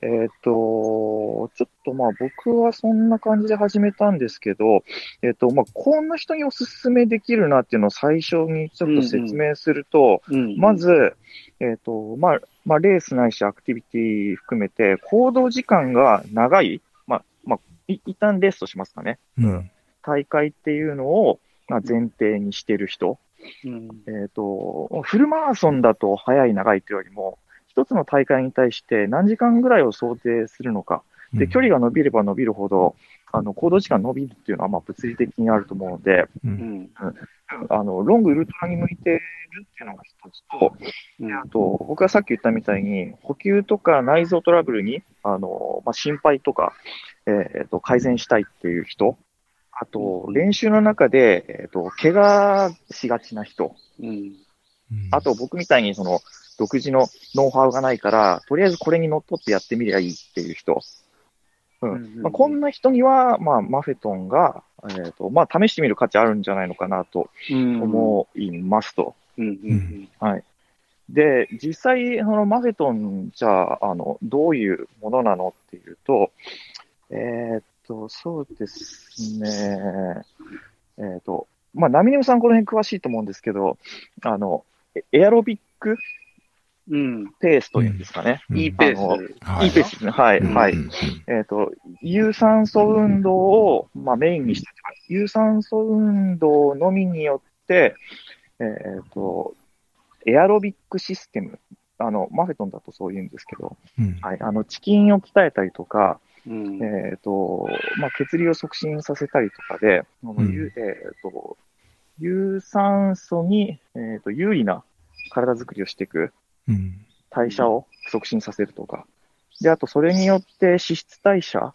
えっ、と、ちょっとまあ僕はそんな感じで始めたんですけど、えっ、と、まあこんな人におすすめできるなっていうのを最初にちょっと説明すると、うんま、ず、えっ、と、まあ、まあレースないしアクティビティ含めて行動時間が長い、まあ、まあ、い一旦レースとしますかね。うん。大会っていうのを、まあ、前提にしてる人。うんえっ、と、フルマラソンだと早い長いというよりも、一つの大会に対して何時間ぐらいを想定するのか。で、距離が伸びれば伸びるほど、あの、行動時間伸びるっていうのは、まあ、物理的にあると思うので、う。うんん。あの、ロングウルトラに向いてるっていうのが一つと、うんあと、僕がさっき言ったみたいに、補給とか内臓トラブルに、あの、まあ、心配とか、えっ、と、改善したいっていう人、あと、練習の中で、えっ、と、怪我しがちな人、うん。あと、僕みたいにその、独自のノウハウがないから、とりあえずこれに乗っ取ってやってみりゃいいっていう人。ううんうんん。まあ、こんな人には、まあ、マフェトンが、えっ、と、まあ、試してみる価値あるんじゃないのかなとうん。思いますと。うんうんはい。で、実際、そのマフェトン、じゃあ、あの、どういうものなのっていうと、えーっと、そうですね、えーっと、まあ、ナミネムさんこの辺詳しいと思うんですけど、あの、エエアロビックうん。ペースというんですかね。うんいいペース。はいいいペースですね。はい、うんはい。うんえっ、と、有酸素運動を、まあ、メインにして、有酸素運動のみによって、えっ、と、エアロビックシステム、あの、マフェトンだとそう言うんですけど、うんはい、あの、チキンを鍛えたりとか、うん。えっ、と、まあ、血流を促進させたりとかで、あのうんゆえっ、と、有酸素に、えっ、と、有利な体作りをしていく、うん代謝を促進させるとか。で、あと、それによって脂質代謝、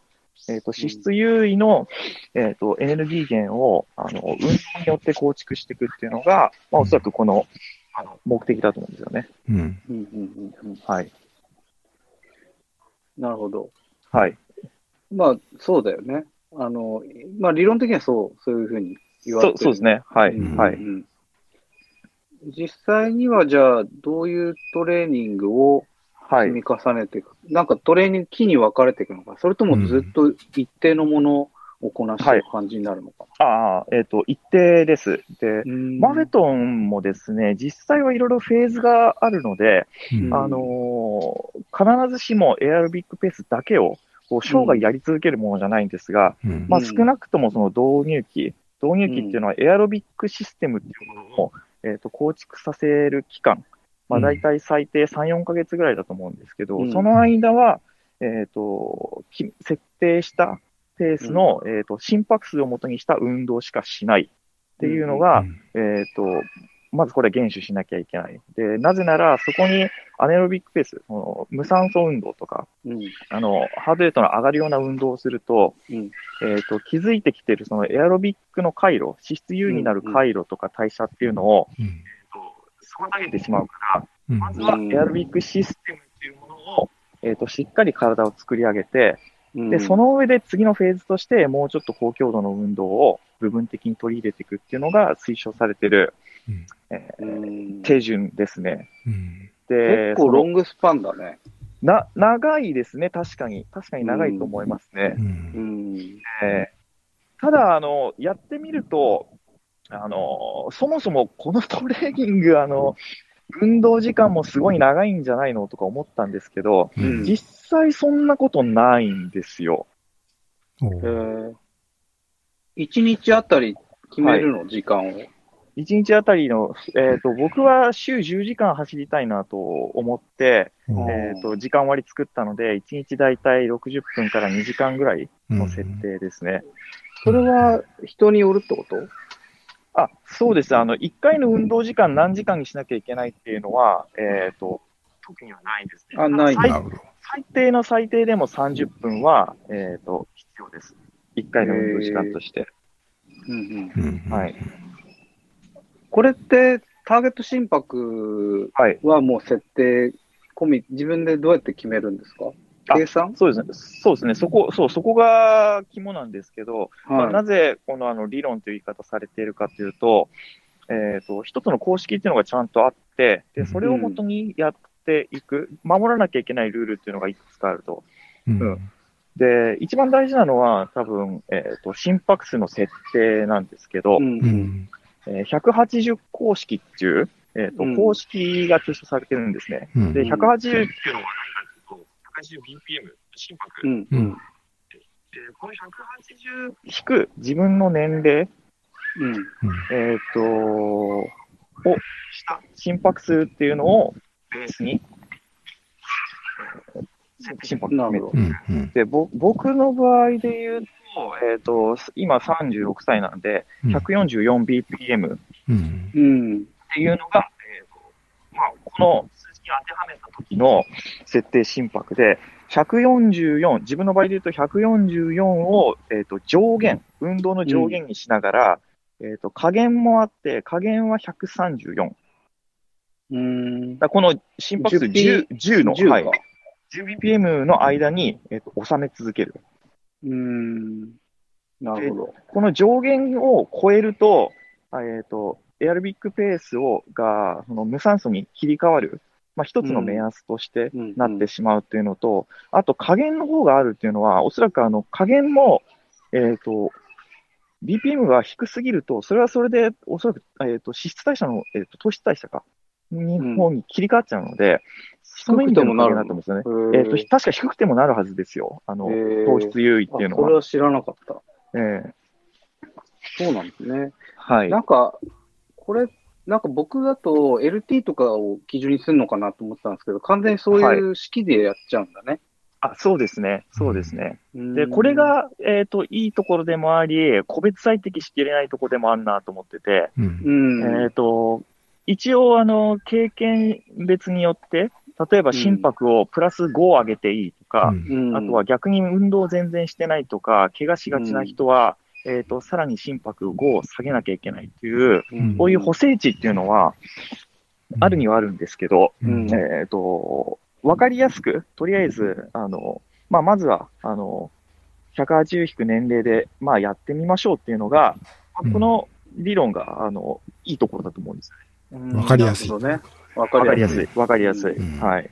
えっ、と、脂質優位の、えっ、と、エネルギー源を、あの、運動によって構築していくっていうのが、まあ、おそらくこの、あの、目的だと思うんですよね。うんうんうんうんうん。はい。なるほど。はい。まあ、そうだよね。あの、まあ、理論的にはそう、そういうふうに言われてる。そうそうですね。はい。うんはい。うん実際には、じゃあ、どういうトレーニングをはい積。み重ねていく、なんかトレーニング期に分かれていくのか、それともずっと一定のものをこなしていく感じになるのかああ、えっ、と、一定です。で、マフェトンもですね、実際はいろいろフェーズがあるので、うんあのー必ずしもエアロビックペースだけを、こう、生涯やり続けるものじゃないんですが、うん。まあ、うん少なくともその導入期、導入期っていうのはエアロビックシステムっていうものを、えっ、と、構築させる期間、まあ、うん。大体最低3、4ヶ月ぐらいだと思うんですけど、うん。その間は、えっ、と、き設定したペースの、えっ、と、心拍数をもとにした運動しかしないっていうのが、えっ、と、まずこれ厳守しなきゃいけない。で、なぜなら、そこにアネロビックペース、その無酸素運動とか、うん。あの、ハードレートの上がるような運動をすると、うん。えっ、と、気づいてきてるそのエアロビックの回路、脂質優位になる回路とか代謝っていうのを、うん妨げてしまうから、うんまずはエアロビックシステムっていうものを、えっ、と、しっかり体を作り上げて、うんで、そ、の上で次のフェーズとして、もうちょっと高強度の運動を部分的に取り入れていくっていうのが推奨されてる、うんえーうん手順ですね。うんで、結構ロングスパンだね。な、長いですね、確かに。確かに長いと思いますね。うんうん。えーただ、あの、やってみると、あの、そもそもこのトレーニング、あの、運動時間もすごい長いんじゃないのとか思ったんですけど、うん実際そんなことないんですよ。おえうー、一日あたり決めるの、時間を。1日あたりの、えっ、と、僕は週10時間走りたいなと思って、えっ、と、時間割り作ったので、1日だいたい60分から2時間ぐらいの設定ですね。それは人によるってこと？あ、そうです。あの、1回の運動時間何時間にしなきゃいけないっていうのは、えっ、と、特にはないですね。あないんだ最。最低の最低でも30分は、えっ、と、必要です。1回の運動時間として。うんうん。うんはい。これって、ターゲット心拍はい。はもう設定込み、自分でどうやって決めるんですか？あ計算？そうですね。そうですね。そこ、そう、そこが肝なんですけど、まあ、は。ないぜこのあの理論という言い方されているかというと、えっ、と、一つの公式っていうのがちゃんとあって、で、それをもとにやっていく、守らなきゃいけないルールっていうのがいくつかあると。うんうんで、一番大事なのは多分、えっ、と、心拍数の設定なんですけど、うんううんんえー180公式っていう、えっ、と、うん。公式が提唱されてるんですね。うん。で、うん。180っていうのは何かというと、180bpm、心拍。うん。うん。この180引く自分の年齢、うん。えっ、と、をした心拍数っていうのをベースに、えー心拍なるほど。う。んうん。で、ぼ僕の場合で言うと、えっ、と、今36歳なんで、うん 144bpm っうんうん。ていうのが、えーとまあ、この数字に当てはめた時の設定心拍で、144、自分の場合で言うと144を、えー、と上限、運動の上限にしながら、えー、と加減もあって、加減は134。だかうん。らこの心拍数 10, 10の、10はいか。10bpm の間に、えー、と収め続ける。うん。なるほど。この上限を超えると、あえっ、と、エアロビックペースをがその無酸素に切り替わる、まあ、一つの目安としてうんなってしまうっていうのと、あと加減の方があるっていうのは、おそらくあの加減も、えっ、と、BPM が低すぎると、それはそれで、おそらく、えっ、と、脂質代謝の、えっ、と、糖質代謝か、に、うん方に切り替わっちゃうので、その意味でも加減だと思うんですよね。えっ、と、確か低くてもなるはずですよ。あの、糖質優位っていうのは。あそれは知らなかった。ええそうなんですね。はい。なんか、これ、なんか僕だと LT とかを基準にするのかなと思ってたんですけど、完全にそういう式でやっちゃうんだね。あ、そうですね。そうですね。うんで、これ、が、えっ、と、いいところでもあり、個別最適しきれないところでもあるなと思ってて、うんうん。えっ、と、一応、あの、経験別によって、例えば心拍をプラス5上げていいとか、うん。うんあとは、逆に運動全然してないとか、怪我しがちな人は、えっ、と、さらに心拍5を下げなきゃいけないっていう、うん。こういう補正値っていうのは、あるにはあるんですけど、うん。えっ、と、わかりやすく、とりあえず、あの、まあ、まずは、あの、180引く年齢で、まあ、やってみましょうっていうのが、うん。この理論が、あの、いいところだと思うんですわかりやすい。なるほどね。わわかりやすい。わかりやすい。うんはい。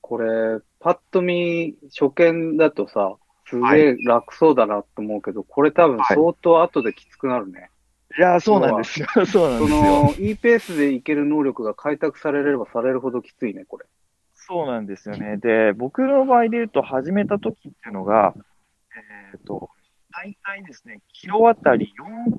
これ、パッと見、初見だとさ、すげえ楽そうだなと思うけど、これ多分相当後できつくなるね。いやー、そうなんですよ。そうなんそですよ。の、いいペースでいける能力が開拓されればされるほどきついね、これ。そうなんですよね。で、僕の場合で言うと、始めた時っていうのが、えっ、と、大体ですね、キロあたり4分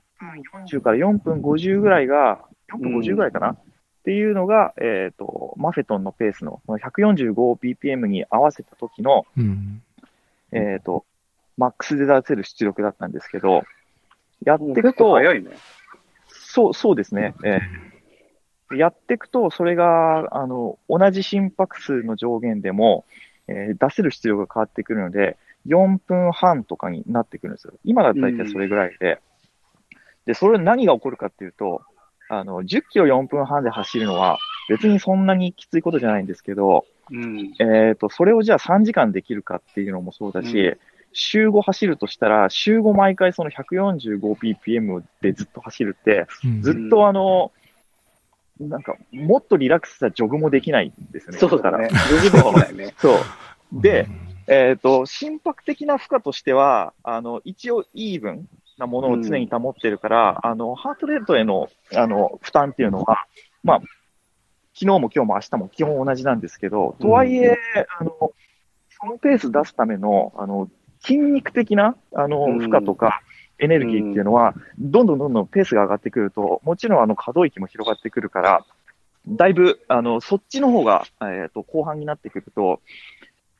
40から4分50ぐらいが、4分50ぐらいかな、っていうのが、えっ、と、マフェトンのペースのこの 145bpm に合わせた時の、うんえっ、と、マックスで出せる出力だったんですけど、やっていくと、早いね。そう、そうですね。えーやっていくと、それが、あの、同じ心拍数の上限でも、えー出せる出力が変わってくるので、4分半とかになってくるんですよ。今だったら大体それぐらいで。で、それ何が起こるかっていうと、あの、10キロ4分半で走るのは、別にそんなにきついことじゃないんですけど、うん。えっ、と、それをじゃあ3時間できるかっていうのもそうだし、う週5走るとしたら、週5毎回その 145bpm でずっと走るって、うんずっとあの、なんか、もっとリラックスしたジョグもできないんですよね。そうだね。から余裕できないね。そう。で、えっ、と、心拍的な負荷としては、あの、一応イーブンなものを常に保ってるから、あの、ハートレートへの、あの、負担っていうのは、まあ、昨日も今日も明日も基本同じなんですけど、とはいえ、あの、そのペース出すための、あの、筋肉的な、あの、うん。負荷とか、エネルギーっていうのは、どんどんどんどんペースが上がってくると、もちろんあの可動域も広がってくるから、だいぶ、あの、そっちの方が、えっ、と、後半になってくると、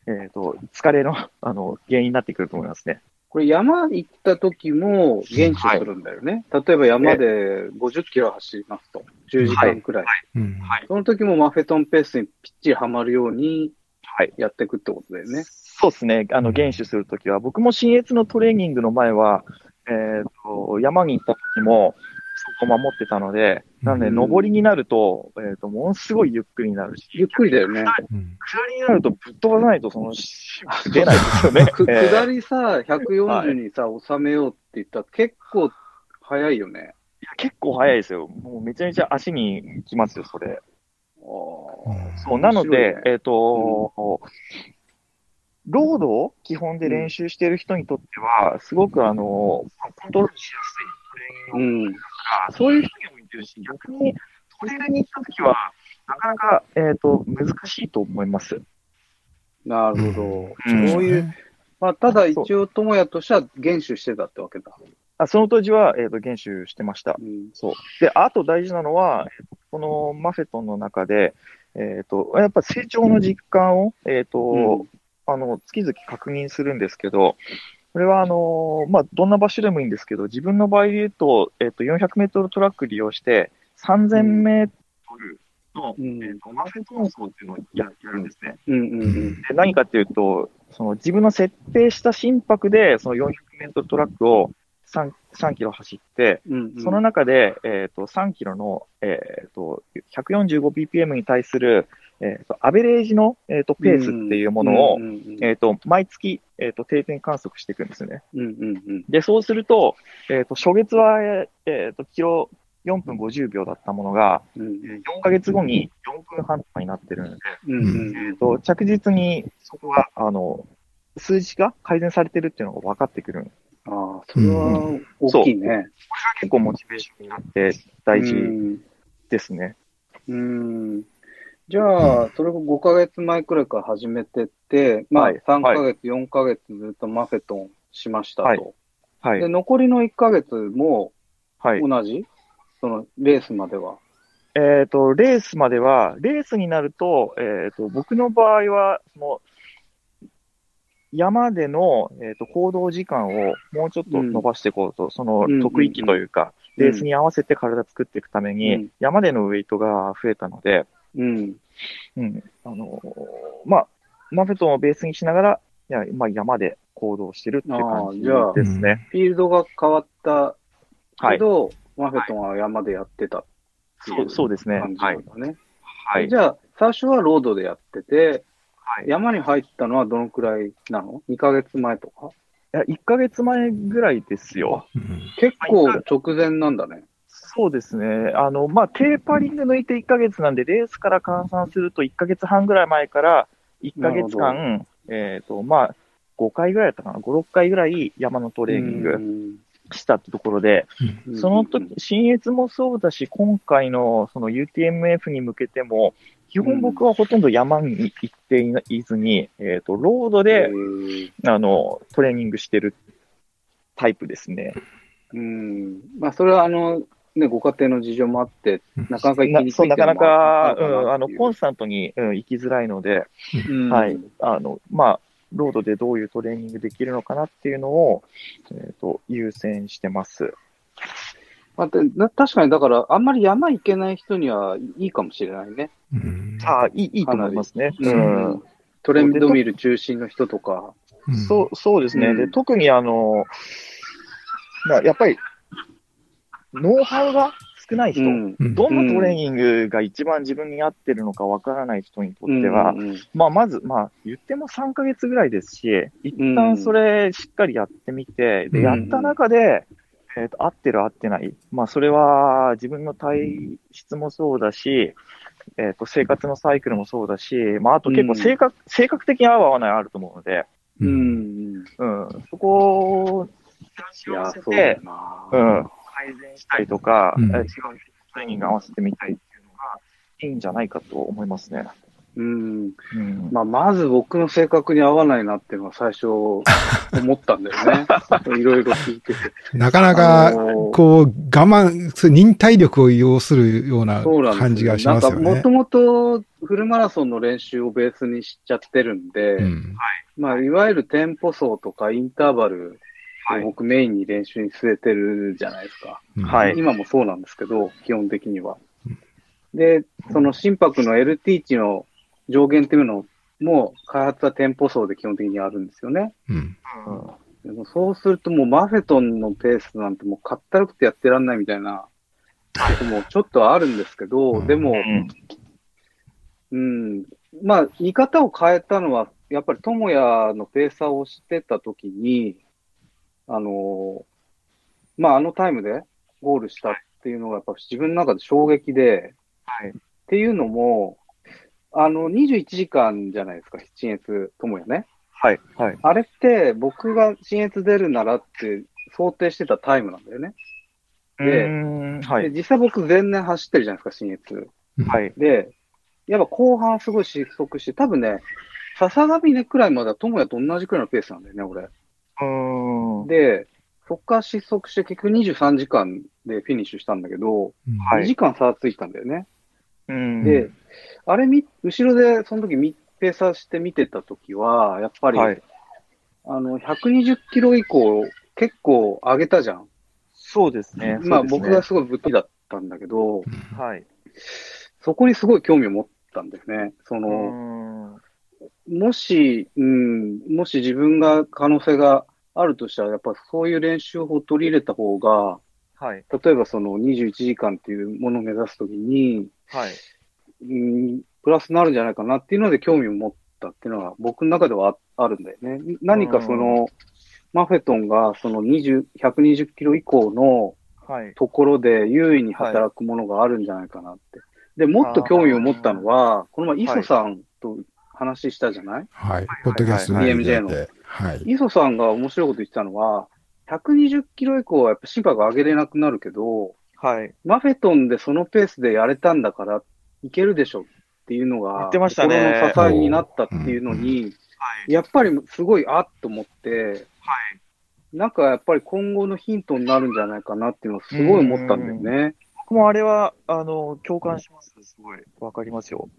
えっ、と、疲れの、あの、原因になってくると思いますね。これ山行った時も減少するんだよね。例えば山で50キロ走りますと。10時間くらい。うんはい。その時もマフェトンペースにぴっちりはまるようにはい。やっていくってことだよね。そうですね。あの、厳守するときは、僕も新越のトレーニングの前は、えっ、と、山に行った時も、そこ守ってたので、なので、うん上りになると、えっ、と、ものすごいゆっくりになるし、ゆっくりだよね。うん下りになるとぶっ飛ばさないと、その、し出ないですよね。下りさ、140にさ、収めようって言ったら結構早いよね。いや結構早いですよ。もうめちゃめちゃ足にきますよ、それ。そう、なので、ねえっ、と、ロードを基本で練習している人にとっては、すごくあの、コントロールしやすいトレーニンか、そういう人にもいてるし、逆にトレーラーに行った時は、なかなか、えっ、と、難しいと思います。なるほど。そういう、まあ、ただ一応、友也としては厳守してたってわけだ。あその当時は、えっ、と、厳守してました。うん。そう。で、あと大事なのは、このマフェトンの中で、えっ、と、やっぱ成長の実感を、えっ、と、うんあの、月々確認するんですけど、これは、あの、まあ、どんな場所でもいいんですけど、自分の場合で言うと、えっ、と、400メートルトラック利用して、3000メートルの、うんえーとマフェトン走っていうのをややるんですね。うんうんうん。で何かっていうと、その自分の設定した心拍で、その400メートルトラックを 3, 3キロ走って、うんうんその中で、えっ、と、3キロの、えっ、と、145bpm に対する、えっ、と、アベレージの、えっ、と、ペースっていうものを、うんうんえっ、と、毎月、えっ、と、定点観測していくんですよね。うんうんうんで、そうすると、えっ、と、初月は、えっ、と、キロ4分50秒だったものが、うん4ヶ月後に4分半とかになってるので、うんうんえっ、と、着実にそこが、あの、数字が改善されてるっていうのが分かってくる。ああ、それは大きいね。結構モチベーションになって大事うんですね。うん。じゃあ、それが5ヶ月前くらいから始めてって、まあ、はい3ヶ月、4ヶ月ずっとマフェトンしましたと。はいはいで、。残りの1ヶ月もはい。同じ、そのレースまでは？えっ、と、レースまでは、レースになると、えっ、と、僕の場合は、その、山での、えー、と行動時間をもうちょっと伸ばしていこうと、そのうん得意期というか、うんレースに合わせて体作っていくために、うん山でのウェイトが増えたので、うん。うん、あのーまあ、マフェトンをベースにしながら、いやまあ、山で行動してるっていう感じあーじゃあですね。フィールドが変わったはい。けど、マフェトンは山でやってたっていそうそうですね。感じはないん。だね。はいじ。ゃあ、最初はロードでやってて、はい山に入ったのはどのくらいなの ?2 ヶ月前とか？いや1ヶ月前ぐらいですよ。うん結構直前なんだね。そうですね。あの、まあ、テーパリング抜いて1ヶ月なんで、レースから換算すると1ヶ月半ぐらい前から1ヶ月な間、えっ、と、まあ、5回ぐらいだったかな、5、6回ぐらい山のトレーニングしたってところで、うんその時、新越もそうだし、今回のその UTMF に向けても、基本僕はほとんど山に行っていないずに、えっ、と、ロードへで、ーあの、トレーニングしてるタイプですね。うん。まあ、それはあの、ね、ご家庭の事情もあって、なかなか行きなにくいそうなかなか、ううん、あの、コンスタントに、うん、行きづらいので、うんはい。あの、まあ、ロードでどういうトレーニングできるのかなっていうのを、えっ、と、優先してます。まあ確かに、だから、あんまり山行けない人にはいいかもしれないね。うん。ああ、いい、いいと思いますね。うん。トレンドミル中心の人とか。うん。そう、そうですね。うん。で、特にあの、まあ、やっぱり、ノウハウが少ない人、うん。うん。どのトレーニングが一番自分に合ってるのかわからない人にとっては、うん。うん。まあ、まず、まあ、言っても3ヶ月ぐらいですし、一旦それしっかりやってみて、うん。で、やった中で、えっ、と、合ってる合ってない。まあ、それは自分の体質もそうだし、えっ、と、生活のサイクルもそうだし、まあ、あと結構性格、性格的に合う合わないあると思うので、ううんん。うん、そこを、いや、そうだよな。うん、改善したりとか、うんえー違うトレーニング合わせてみたいっていうのがいいんじゃないかと思いますね。うん。うん。まあ、まず僕の性格に合わないなっていうのは最初思ったんだよね。いろいろ聞いてて。なかなあか、こう、我慢、忍耐力を要するような感じがしますよねなんか、もと。もとフルマラソンの練習をベースにしちゃってるんで、うんまあ、いわゆるテンポ走とかインターバル僕メインに練習に据えてるじゃないですか。うんはい今もそうなんですけど、基本的には。で、その心拍の LT 値の上限っていうのも、開発はテンポ走で基本的にあるんですよね。うんでもそうするともうマフェトンのペースなんてもうかったるくてやってらんないみたいなこともちょっとあるんですけど、うんでもう、ん。うん、まあ、見方を変えたのは、やっぱり智也のペーサーをしてた時に、あの、まあ、あのタイムでゴールしたっていうのがやっぱ自分の中で衝撃で、はい。っていうのも、あの、21時間じゃないですか、新越智也ね。はい。はい。あれって僕が新越出るならって想定してたタイムなんだよね。ではい。で実際僕前年走ってるじゃないですか、新越。はい。で、やっぱ後半すごい失速して、多分ね、笹ヶ峰くらいまでは智也と同じくらいのペースなんだよね、俺。うーん。で、そっから失速して結局23時間でフィニッシュしたんだけど、はい2時間差ついたんだよね。うんで、あれみ、後ろでその時みペーサーして見てた時は、やっぱり、はい。あの、120キロ以降結構上げたじゃん。そうですね。まあね僕がすごいぶっ飛びだったんだけど、はい。そこにすごい興味を持ったんだよね。そうの。もし、うん、もし自分が可能性があるとしたら、やっぱそういう練習法を取り入れた方が、はい。例えばその21時間っていうものを目指すときに、はい。うん、プラスになるんじゃないかなっていうので興味を持ったっていうのが僕の中ではああるんだよね。何かその、マフェトンがその20、120キロ以降のはい。ところで優位に働くものがあるんじゃないかなって。で、もっと興味を持ったのは、この前、磯さんと話したじゃない、はい。ポッドキャスト内でやって。はい。磯さんが面白いこと言ってたのは、120キロ以降はやっぱ心拍上げれなくなるけど、はい。マフェトンでそのペースでやれたんだからいけるでしょっていうのが、言ってましたね心の支えになったっていうのに、やっぱりすごいあっと思って、はい。なんかやっぱり今後のヒントになるんじゃないかなっていうのをすごい思ったんだよね。僕もあれは、あの、共感します。すごい。わかりますよ。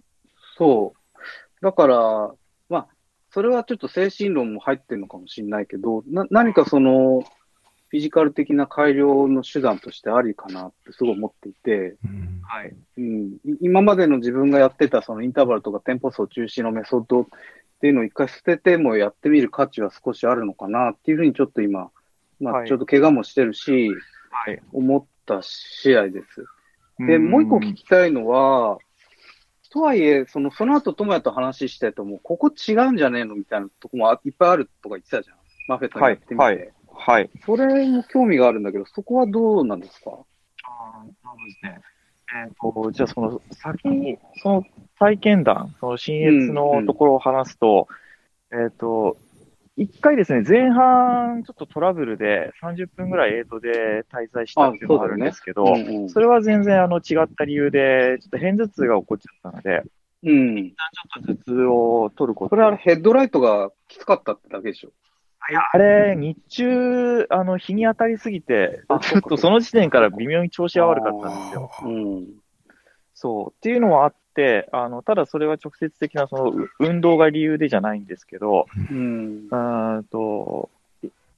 そう。だから、まあ、それはちょっと精神論も入ってるのかもしれないけど、な、何かその、フィジカル的な改良の手段としてありかなってすごい思っていて、うんはい。うん、い今までの自分がやってたそのインターバルとかテンポ数中心のメソッドっていうのを一回捨ててもやってみる価値は少しあるのかなっていうふうにちょっと今、まはいあちょっと怪我もしてるし、はい。思った試合です。で、もう一個聞きたいのは、とはいえ、その、その後、智也と話してても、ここ違うんじゃねえのみたいなとこもあいっぱいあるとか言ってたじゃん。マフェットにやってみて。はいはいはい。それも興味があるんだけど、そこはどうなんですか？あーそうですね。えっ、と、じゃあその、先に、その体験談、その新越のところを話すと、えっ、と、一回ですね、前半、ちょっとトラブルで30分ぐらいエイトで滞在したっていうのがあるんですけど、そ,、うんうんれは全然あの違った理由で、ちょっと片頭痛が起こっちゃったので、うん。ちょっと頭痛を取ることこれはヘッドライトがきつかったってだけでしょ。いや、あれ、日中、あの、日に当たりすぎて、あちょっとその時点から微妙に調子が悪かったんですよ。うん。そう。っていうのはあって、あの、ただそれは直接的なそのう運動が理由でじゃないんですけど、うんう。ーんと、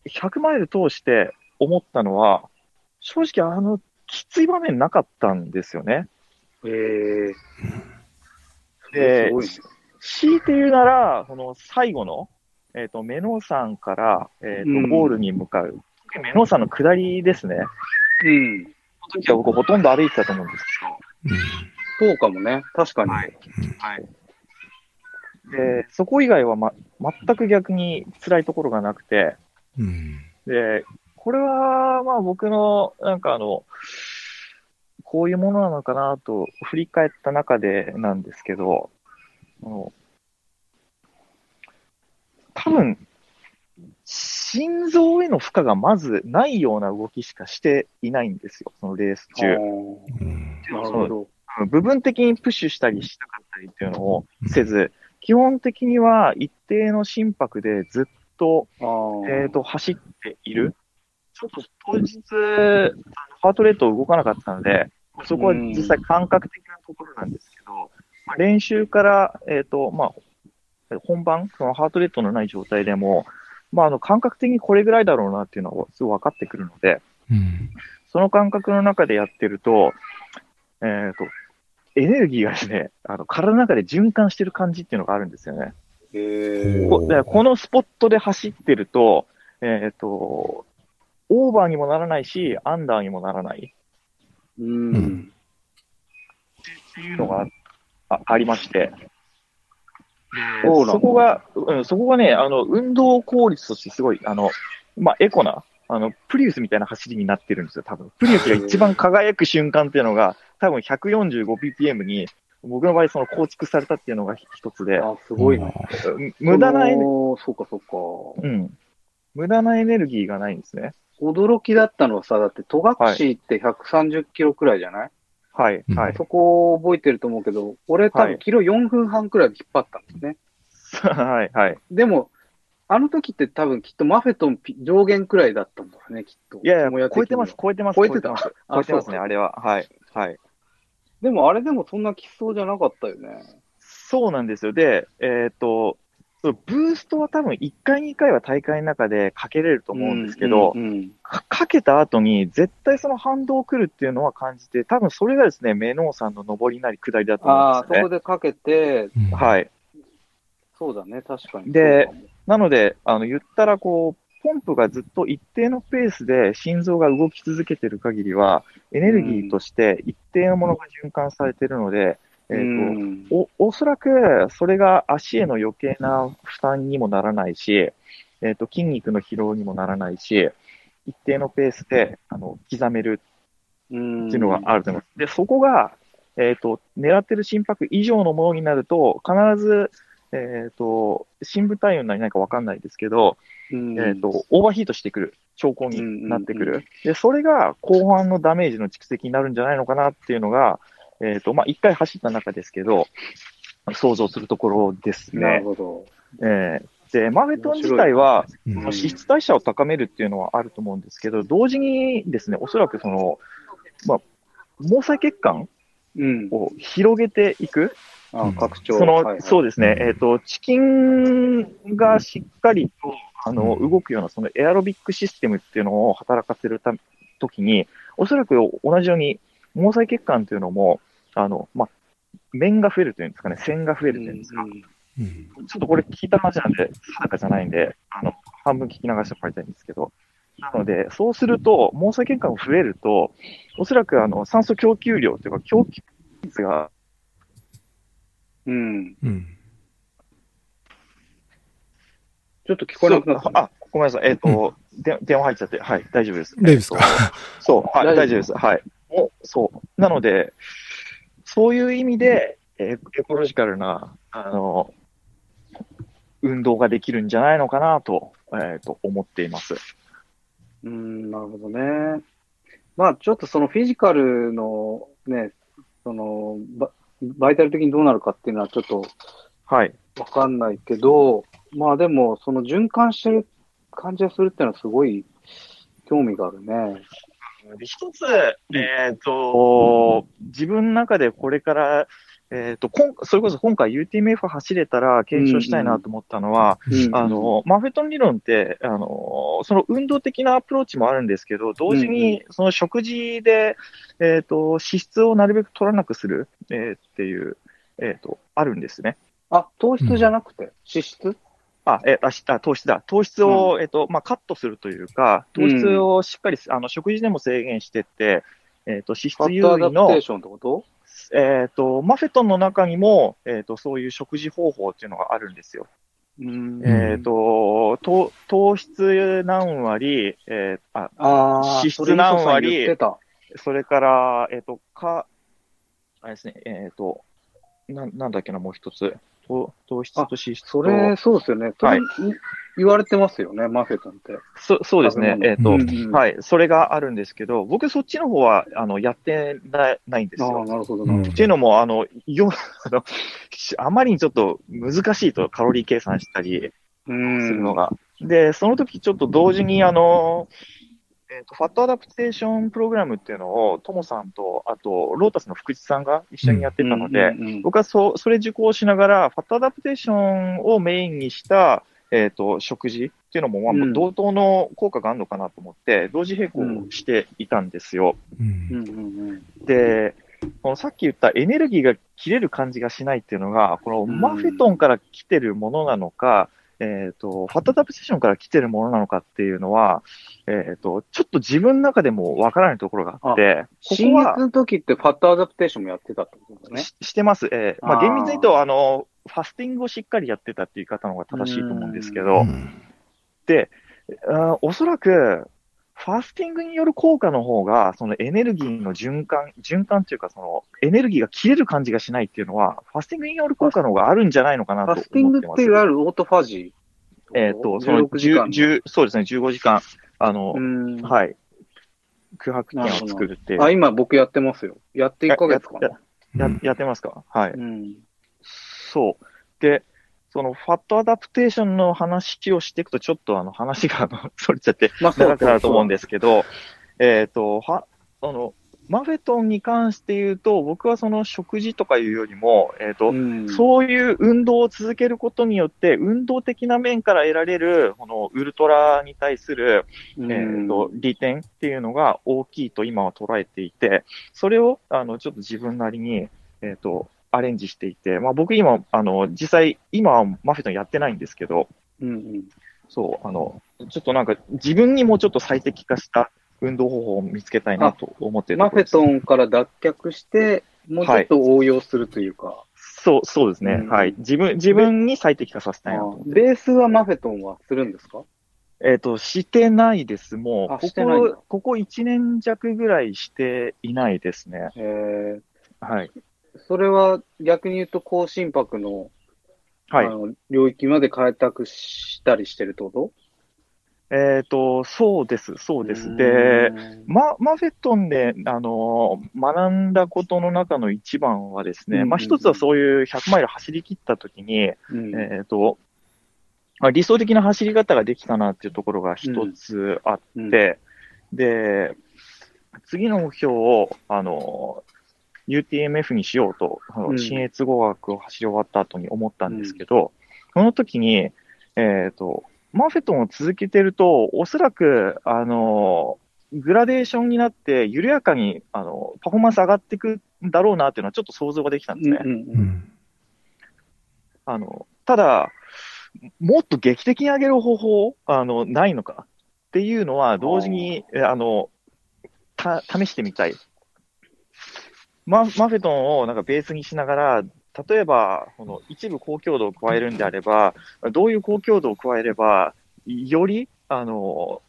100マイル通して思ったのは、正直あの、きつい場面なかったんですよね。ええですごいね。強いて言うなら、この最後の、えっ、と、メノ山から、えっ、うんと、ゴールに向かう。メノ山の下りですね。うん。その時は僕ほとんど歩いてたと思うんですけど、そうかもね。確かに。はいはい。で、そこ以外は、ま、全く逆に辛いところがなくて、うん。で、これは、まあ僕の、なんかあの、こういうものなのかなと振り返った中でなんですけど、あの多分、心臓への負荷がまずないような動きしかしていないんですよ、そのレースあ中。なるほど。部分的にプッシュしたりしたかったりっていうのをせず、基本的には一定の心拍でずっと、えっ、と、走っている。ちょっと当日、あのハートレート動かなかったので、そこは実際感覚的なところなんですけど、まあ練習から、えっ、と、まあ、本番、そのハートレートのない状態でも、まあ、あの、感覚的にこれぐらいだろうなっていうのはすごい分かってくるので、うん。その感覚の中でやってると、えっ、と、エネルギーがですね、あの、体の中で循環してる感じっていうのがあるんですよね。へえこでこのスポットで走ってると、えっ、と、オーバーにもならないし、アンダーにもならないうん。うんっていうのがあありまして、そうなんだそこが、うん、そこがね、あの、運動効率としてすごい、あの、まあ、エコな、あの、プリウスみたいな走りになってるんですよ、多分。プリウスが一番輝く瞬間っていうのが、多分 145ppm に、僕の場合その構築されたっていうのが一つで、あ、すごいな。うん無駄なエネ、そのそうか、そうか。うん。無駄なエネルギーがないんですね。驚きだったのはさ、だって、戸隠って130キロくらいじゃない、はい、うんはい。そこを覚えてると思うけど、俺多はい分キロ4分半くらいで引っ張ったんですね。はい、はい。でも、あの時って多分きっとマフェトンピ上限くらいだったんだろうね、きっと。いやいや、超えてます、超えてます、超えてた？ます。あ超えてますね、あれは。はい、はい。でもあれでもそんなきつそうじゃなかったよね。そうなんですよ。で、えっ、と、そうブーストは多分1回、2回は大会の中でかけれると思うんですけど、うんうんかかけた後に絶対その反動来るっていうのは感じて、多分それがですね、メノーさんの上りなり下りだと思ああ、そうんですよね。こでかけて、うんはい。そうだね、確かに。でなので、あの、言ったらこう、ポンプがずっと一定のペースで心臓が動き続けている限りは、エネルギーとして一定のものが循環されているので、えーとおおそらくそれが足への余計な負担にもならないし、えーと、筋肉の疲労にもならないし、一定のペースであの刻めるっていうのがあると思います。で、そこが、えっ、ー、と、狙ってる心拍以上のものになると、必ず、えっ、ー、と、深部体温になりないかわかんないですけど、えっ、ー、と、オーバーヒートしてくる。兆候になってくる。で、それが後半のダメージの蓄積になるんじゃないのかなっていうのが、えっ、と、まあ、一回走った中ですけど、想像するところですね。なるほど。えー、で、マフェトン自体は、脂質代謝を高めるっていうのはあると思うんですけど、同時にですね、おそらくその、まあ、毛細血管を広げていく。うん、拡張。その、はいはい、そうですね、えっ、ー、と、チキンがしっかりと、あの、動くような、そのエアロビックシステムっていうのを働かせるたときに、おそらく同じように、毛細血管っていうのも、あの、まあ、面が増えるというんですかね、線が増えるというんですか。うんうん、ちょっとこれ聞いた話なんで、定かじゃないんで、あの、半分聞き流してもらいたいんですけど、なので、そうすると、毛細血管が増えると、おそらくあの酸素供給量というか、供給率が、うん。うん。ちょっと聞こえなくなった、あ、ごめんなさい。えっ、ー、と、うん、で、電話入っちゃって、はい、大丈夫です。大丈夫ですか？そう、はい、大丈夫です。はい。お、そう。なので、そういう意味で、エコロジカルな、あの、運動ができるんじゃないのかなと、えっ、ー、と、思っています。うん、なるほどね。まあ、ちょっとそのフィジカルのね、そのバ、バイタル的にどうなるかっていうのはちょっと、はい。わかんないけど、まあでも、その循環してる感じがするっていうのはすごい興味があるね。一つ、えっ、ー、と、自分の中でこれからえっ、ー、と、こん、それこそ今回 UTMF 走れたら検証したいなと思ったのは、うんうん、あの、マフェトン理論って、あの、その運動的なアプローチもあるんですけど、同時にその食事で、えっ、ー、と、脂質をなるべく取らなくする、えー、っていう、えっ、と、あるんですね。あ、糖質じゃなくて、脂質？あ、えあ、あ、糖質だ。糖質を、うん、えっ、と、まあ、カットするというか、糖質をしっかり、あの、食事でも制限してって、えっ、と、脂質優位の、えっ、ー、と、マフェトンの中にも、えっ、ー、と、そういう食事方法っていうのがあるんですよ。うんえっ、ー、と、糖、糖質何割、えー、あ、あ脂質何割、それから、えっ、と、か、あれですね、えっ、と、な、なんだっけな、もう一つ。糖糖質と脂質と。それ、そうですよね。はい。言われてますよね、マフェトンって。そそうですね。えっ、ー、と、うんうん、はい。それがあるんですけど、僕そっちの方は、あの、やってなないんですよ。あなるほど、なるほど。っていうのも、あの、よ、あの、あまりにちょっと難しいとカロリー計算したりするのが。で、その時ちょっと同時に、あの、えっ、ー、と、 fat adaptation program っていうのを、ともさんと、あと、ロータスの福地さんが一緒にやってたので、僕はそ、それ受講しながら、 fat adaptation をメインにした、えっ、ー、と、食事っていうのも、まあ、同等の効果があるのかなと思って、同時並行していたんですよ。で、このさっき言ったエネルギーが切れる感じがしないっていうのが、このマフェトンから来てるものなのか、えっ、ー、と、 fat adaptation から来てるものなのかっていうのは、えっ、ー、と、ちょっと自分の中でもわからないところがあって、信越の時って fat adaptation もやってたってことね。ししてます。えー、まあ厳密に言うと、あの、ファスティングをしっかりやってたっていう言い方の方が正しいと思うんですけど、で、おそらく、ファスティングによる効果の方が、そのエネルギーの循環、循環っていうか、そのエネルギーが切れる感じがしないっていうのは、ファスティングによる効果の方があるんじゃないのかなと思ってます。ファスティングっていわゆるオートファジーえっ、と、その10、10、そうですね、15時間、あの、はい。空白期間を作るっていう。あ、今僕やってますよ。やって1ヶ月かな。やややってますか？はい。うん、そう。で、そのファットアダプテーションの話をしていくと、ちょっとあの話が それちゃって長くなると思うんですけど、えっ、ー、と、は、その、マフェトンに関して言うと、僕はその食事とかいうよりも、えっ、ー、と、うん、そういう運動を続けることによって、運動的な面から得られる、このウルトラに対する、うん、えっ、ー、と、利点っていうのが大きいと今は捉えていて、それを、あの、ちょっと自分なりに、えっ、と、アレンジしていて、まあ、僕今、あの、実際、今はマフェトンやってないんですけど、うんうん、そう、あの、ちょっとなんか自分にもちょっと最適化した運動方法を見つけたいなと思ってマフェトンから脱却して、もうちょっと応用するというか。そう、そうですね。うんはい。自分、自分に最適化させたいなと。ベースはマフェトンはするんですか？えっ、と、してないです。もう、あここ、ここ1年弱ぐらいしていないですね。えはい。ー、それは逆に言うと高心拍の,、はい。あ。の領域まで開拓したりしてるってこと？えっ、と、そうです、そうです。うで、ーん。ママフェットンで、あの学んだことの中の一番はですね、うんうんうん。まあ一つはそういう100マイル走り切った時に、うん。えっ、と、まあ理想的な走り方ができたなっていうところが一つあって、うん。で、次の目標を、あの、UTMF にしようと、新越語学を走り終わった後に思ったんですけど、その時に、えっ、と、マフェトンを続けてると、おそらく、あの、グラデーションになって、緩やかに、あの、パフォーマンス上がっていくんだろうなっていうのはちょっと想像ができたんですね。うんうんううんん。あの、ただ、もっと劇的に上げる方法、あの、ないのかっていうのは、同時に、えあの、た、試してみたい。ママフェトンをなんかベースにしながら、例えば、この一部高強度を加えるんであれば、どういう高強度を加えれば、より、あの、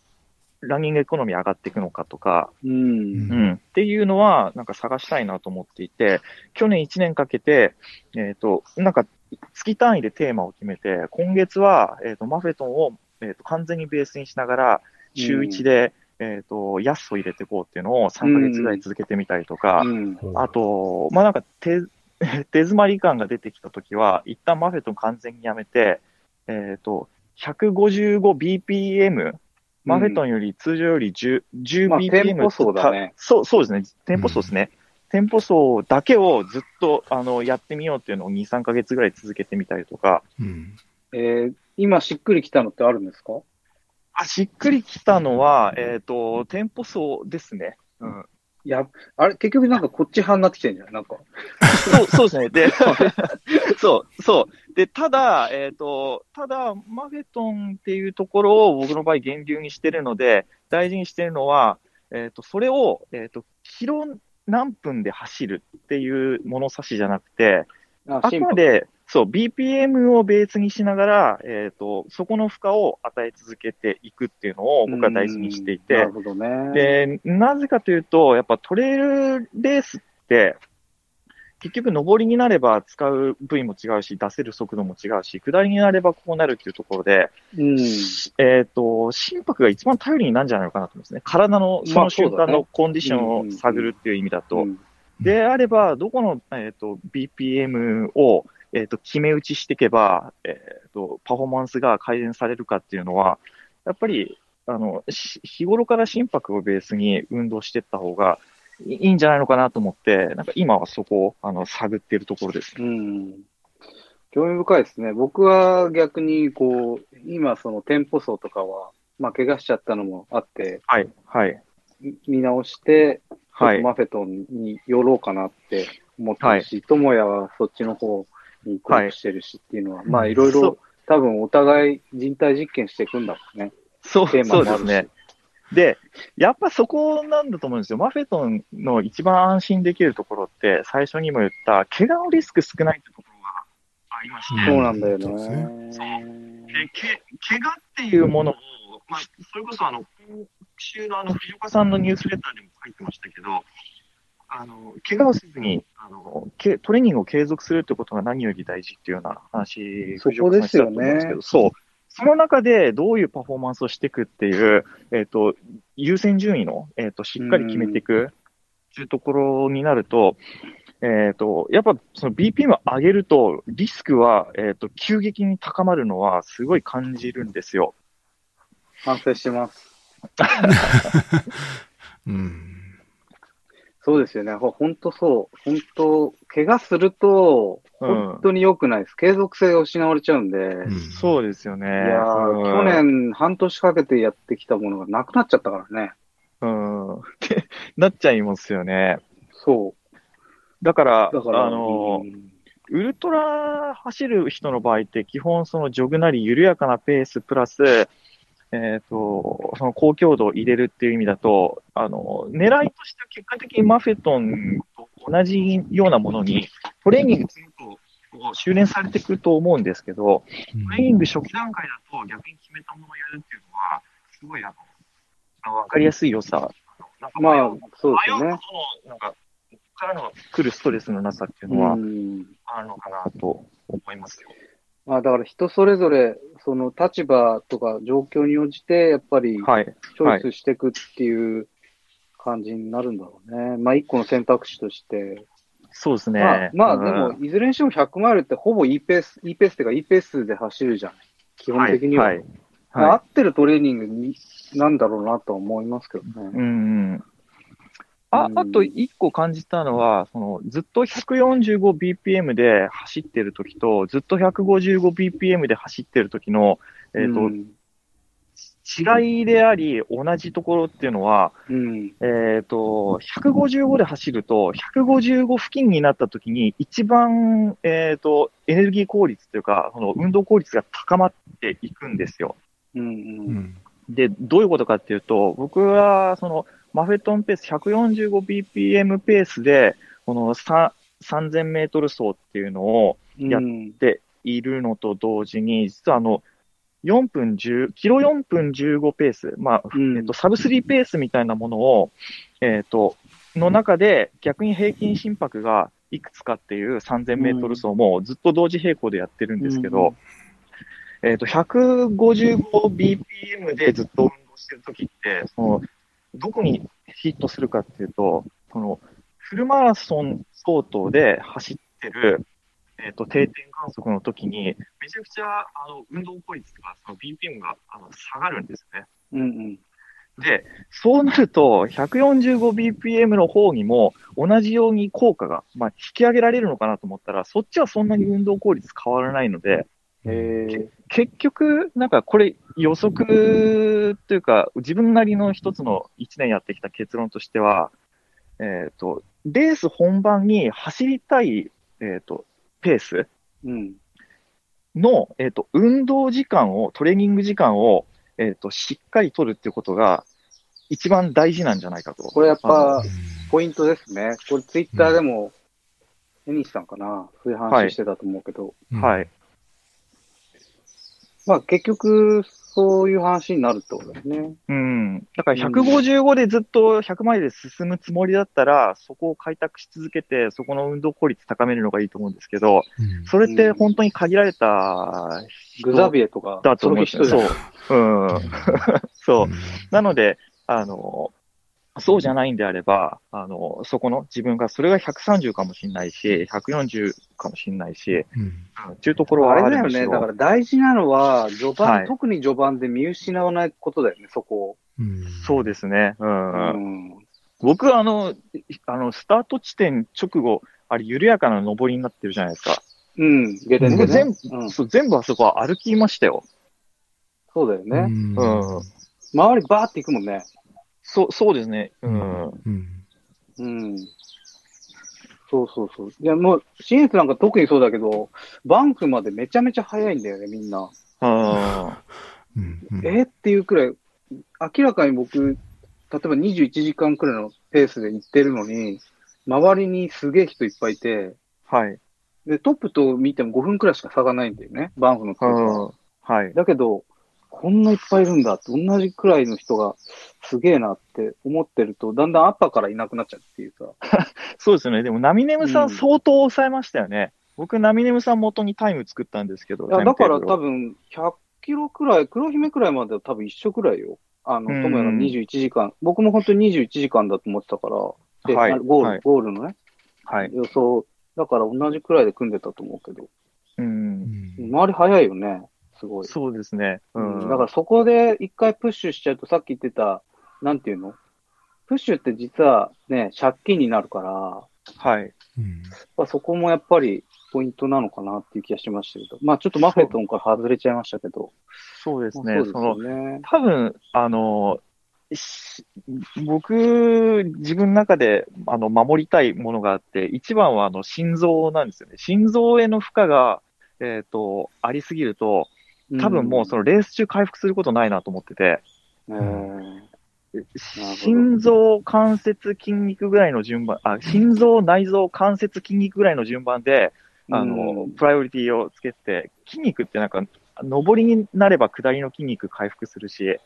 ランニングエコノミー上がっていくのかとか、うん。うん、っていうのは、なんか探したいなと思っていて、去年1年かけて、えっ、と、なんか月単位でテーマを決めて、今月は、えっ、と、マフェトンを、えー、と完全にベースにしながら、週1で、えっ、と、安を入れていこうっていうのを3ヶ月ぐらい続けてみたりとか、うんあと、まあ、なんか手、手詰まり感が出てきたときは、一旦マフェトン完全にやめて、えっ、と、155bpm、マフェトンより通常より 10, 10bpm、まあテンポ層だねそう、そうですね。テンポ層ですね。テンポ層だけをずっと、あの、やってみようっていうのを2、3ヶ月ぐらい続けてみたりとか、うん。えー今しっくりきたのってあるんですか？あ、しっくりきたのは、えっ、と、テンポ層ですね。うん。いや、あれ、結局なんかこっち派になってきてんじゃん。なんか。そう、そうですね。で、そう、そう。で、ただ、えっ、と、ただ、マフェトンっていうところを僕の場合、源流にしてるので、大事にしてるのは、えっ、と、それを、えっ、と、キロ何分で走るっていう物差しじゃなくて、ああくまで、そう、BPM をベースにしながら、えっ、と、そこの負荷を与え続けていくっていうのを僕は大事にしていてうんなる、ほどね。で、なぜかというと、やっぱトレイルレースって、結局上りになれば使う部位も違うし、出せる速度も違うし、下りになればこうなるっていうところで、うん。えっ、と、心拍が一番頼りになるんじゃないのかなと思うんですね。体のその瞬間のコンディションを探るっていう意味だと。うんであれば、どこの、えっ、と、BPM を、えっ、と、決め打ちしていけば、えっ、と、パフォーマンスが改善されるかっていうのは、やっぱり、あの、し日頃から心拍をベースに運動していった方がいいいんじゃないのかなと思って、なんか今はそこを、あの、探っているところですね。うん。興味深いですね。僕は逆に、こう、今その店舗層とかは、まあ、怪我しちゃったのもあって、はい、はい、み見直して、はい、マフェトンに寄ろうかなって思ってるし、智也はそっちの方に行こうとしてるしっていうのは、まあいろいろ多分お互い人体実験していくんだもんね。そう、そうですね。で、やっぱそこなんだと思うんですよ。マフェトンの一番安心できるところって、最初にも言った、怪我のリスク少ないってところがありまして、そうなんだよそう。でけ怪我っていうものを、まあ、それこそあの、今週のあの、藤岡さんのニュースレターでも書いてましたけど、あの、怪我をせずに、あの、けトレーニングを継続するってことが何より大事っていうような話、そこですよねそう。その中でどういうパフォーマンスをしていくっていう、えっ、と、優先順位の、えっ、と、しっかり決めていくっていうところになると、えっ、と、やっぱその BPM を上げると、リスクは、えっ、と、急激に高まるのはすごい感じるんですよ。反省してます。うん。そうですよね。ほ本当そう。本当、怪我すると、うん本当に良くないです。継続性が失われちゃうんで。うんそうですよね。いやー、うん去年半年かけてやってきたものがなくなっちゃったからね。うん。っ てなっちゃいますよね。そだから、う。だから、あのう、んウルトラ走る人の場合って、基本そのジョグなり緩やかなペースプラス、えっ、と、その高強度を入れるっていう意味だと、あの、狙いとしては結果的にマフェトンと同じようなものに、トレーニング積むと、こう修練されていくと思うんですけど、トレーニング初期段階だと逆に決めたものをやるっていうのは、すごいあの、あのわかりやすい良さ。なんかまあ迷う、そうですよね。なんか、ここからの来るストレスのなさっていうのはうんあるのかなと思いますよ。まあだから人それぞれ、その立場とか状況に応じて、やっぱりはい。チョイスしていくっていう感じになるんだろうね。まあ一個の選択肢として。そうですね。まあ、まあうんでも、いずれにしても100マイルってほぼ E ペース、E ペースっていうか E ペースで走るじゃない。基本的には。はい。はいまあ合はってるトレーニングになんだろうなとは思いますけどい。うね。んうん。あう、んあと一個感じたのは、その、ずっと 145bpm で走ってる時と、ずっと 155bpm で走ってる時の、えっ、と、うん違いであり、同じところっていうのは、うん。えっ、と、155で走ると、155付近になった時に、一番、えっ、と、エネルギー効率というか、その運動効率が高まっていくんですよ。うん。う。うんん。で、どういうことかっていうと、僕は、その、マフェットンペース、145bpm ペースで、このさ3000メートル走っていうのをやっうんているのと同時に、実はあの、4分10、キロ4分15ペース、まあ、うん。えっと、サブ3ペースみたいなものを、えっと、の中で逆に平均心拍がいくつかっていう3000メートル走もずっと同時並行でやってるんですけど、えっ、と、155bpm でずっと運動してるときって、その、どこにヒットするかっていうと、その、フルマラソン相当で走ってる、えっ、と、定点観測の時に、めちゃくちゃ、あの、運動効率とか、その BPM が、あの、下がるんですね。うんうん。で、そうなると、145bpm の方にも同じように効果が、まあ、引き上げられるのかなと思ったら、そっちはそんなに運動効率変わらないので。結局、なんかこれ予測というか、自分なりの一つの一年やってきた結論としては、えっ、と、レース本番に走りたい、えっ、と、ペースうん。の、えっ、と、運動時間を、トレーニング時間を、えっ、と、しっかり取るっていうことが、一番大事なんじゃないかと。これやっあぱ、ポイントですね。これツイッターでも、エニシさんかなそういう話してたと思うけど。はい。まあ結局、そういう話になるってことですね。うん。だから155でずっと100マイルで進むつもりだったら、そこを開拓し続けて、そこの運動効率高めるのがいいと思うんですけど、うんそれって本当に限られた人グザビエとか、だと思うんですよ。そういうん。そう。ん なので、あの、そうじゃないんであれば、あの、そこの自分が、それが130かもしれないし、140かもしれないし、うんうんっていうところはあれ。だよね。だから大事なのは、序盤、はい特に序盤で見失わないことだよね、そこうんそうですね。うん。を。うん。僕はあの、あの、スタート地点直後、あれ、緩やかな登りになってるじゃないですか。うん、ゲテンでね僕全。うん、そう全部あそこは歩きましたよ。そうだよね。うんうん。周りバーって行くもんね。そう、そうですね。うん。うんうん。そうそうそう。いや、もう、シエンスなんか特にそうだけど、バンクまでめちゃめちゃ早いんだよね、みんな。あうんうんえっていうくらい、明らかに僕、例えば21時間くらいのペースで行ってるのに、周りにすげえ人いっぱいいて、はい。で、トップと見ても5分くらいしか差がないんだよね、バンフのペうースは。ん。はい。だけど、こんないっぱいいるんだって、同じくらいの人がすげえなって思ってると、だんだんアッパーからいなくなっちゃうっていうさ。そうですよね。でも、ナミネムさうんん相当抑えましたよね。僕、ナミネムさん元にタイム作ったんですけど。いや、だから多分。分、100キロくらい、黒姫くらいまでは多分一緒くらいよ。あの、うんともやが21時間。僕も本当に21時間だと思ってたから、で、はいあゴール、はいゴールのね、はい。予想。だから同じくらいで組んでたと思うけど、う。うんん周り早いよね。すごい。そうですね。ううんん。だからそこで一回プッシュしちゃうと、さっき言ってた、なんていうの？プッシュって実はね、借金になるから、はい。うんまあ、そこもやっぱりポイントなのかなっていう気がしましたけど。まあちょっとマフェットンから外れちゃいましたけど。そうですね。まあそうですそのよ、ね。多分、あの、し僕、自分の中で、あの、守りたいものがあって、一番は、あの、心臓なんですよね。心臓への負荷が、えっ、と、ありすぎると、多分もうそのレース中回復することないなと思ってて、うん。え心臓、関節、筋肉ぐらいの順番、あ、心臓、内臓、関節、筋肉ぐらいの順番で、ーあの、うんプライオリティをつけて、筋肉ってなんか、上りになれば下りの筋肉回復するし、